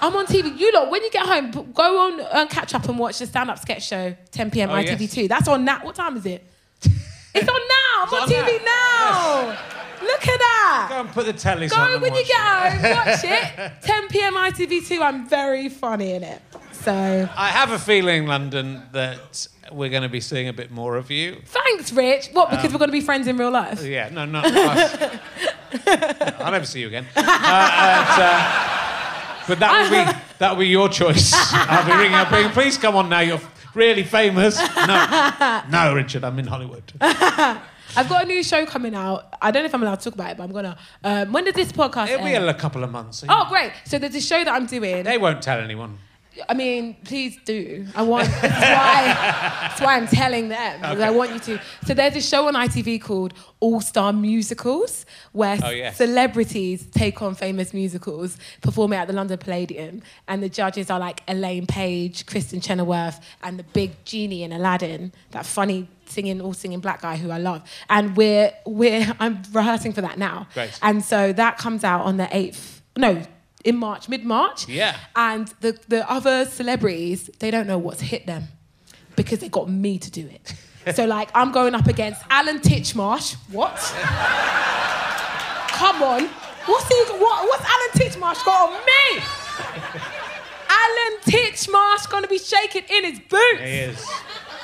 I'm on TV. You lot, when you get home, go on and catch up and watch the stand-up sketch show, 10 p.m. Oh, ITV2. That's on now. What time is it? It's on now. I'm on, on TV now. now. Look at that. Go and put the tellies on. Go when you get home, watch it. 10 p.m. ITV2. I'm very funny in it. So I have a feeling, London, that we're going to be seeing a bit more of you. thanks, Rich. What? Um, Because we're going to be friends in real life. Yeah, no, no. us. I'll never see you again. Uh, and, uh, but that will be that will be your choice. I'll be ringing up, being, please come on now. You're really famous. No, no, Richard, I'm in Hollywood. I've got a new show coming out. I don't know if I'm allowed to talk about it, but I'm gonna. Um, when does this podcast? It'll be a couple of months. Oh, great! So there's a show that I'm doing. They won't tell anyone. I mean, please do. I want. That's why. That's why I'm telling them. because I want you to. So there's a show on ITV called All Star Musicals, where Oh, yes. celebrities take on famous musicals, perform it at the London Palladium, and the judges are like Elaine Paige, Kristin Chenoweth, and the big genie in Aladdin, that funny singing, all singing black guy who I love. And we're we're I'm rehearsing for that now. Great. And so that comes out on the eighth. No. In March, mid March. Yeah. And the, the other celebrities, they don't know what's hit them because they got me to do it. so, like, I'm going up against Alan Titchmarsh. What? Come on. What's, he, what, what's Alan Titchmarsh got on me? Alan Titchmarsh to be shaking in his boots. He is.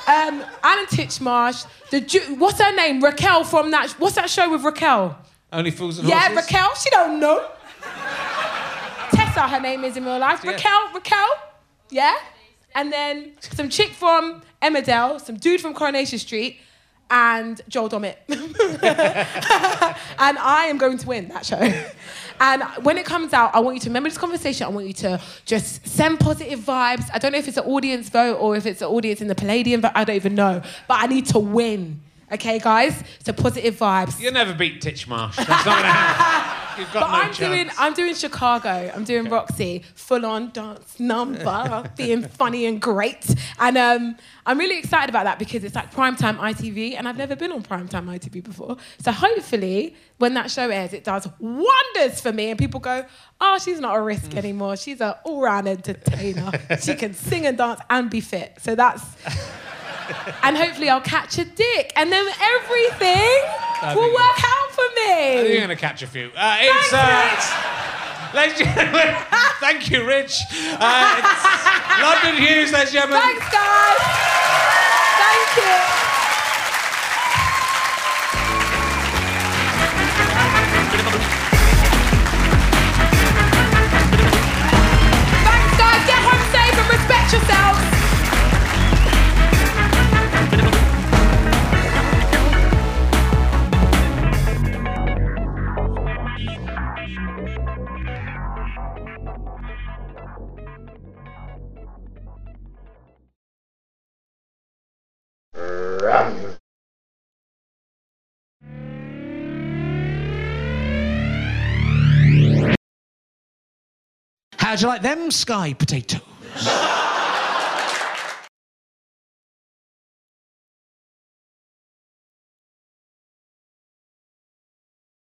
Um, Alan Titchmarsh, the Ju- what's her name? Raquel from that. What's that show with Raquel? Only fools and Yeah, horses. Raquel. She don't know. Her name is in real life. Yeah. Raquel, Raquel. Yeah. And then some chick from Emmerdale, some dude from Coronation Street, and Joel Dommett. and I am going to win that show. And when it comes out, I want you to remember this conversation. I want you to just send positive vibes. I don't know if it's an audience vote or if it's an audience in the Palladium, but I don't even know. But I need to win. Okay, guys? So positive vibes. You'll never beat Titchmarsh. That's not going to happen. You've got But no I'm chance. doing I'm doing Chicago. I'm doing Roxy, full on dance number, being funny and great. And um, I'm really excited about that because it's like primetime ITV, and I've never been on primetime ITV before. So hopefully, when that show airs, it does wonders for me, and people go, "Oh, she's not a risk anymore. She's an all-round entertainer. she can sing and dance and be fit." So that's. And hopefully I'll catch a dick, and then everything will work out for me. You're going to catch a few. Uh, it's, Thanks, uh, ladies and gentlemen, thank you, Rich. Uh, it's London Hughes, ladies and gentlemen. Thanks, guys. Thank you. Thanks, yourselves. How'd you like them sky potatoes?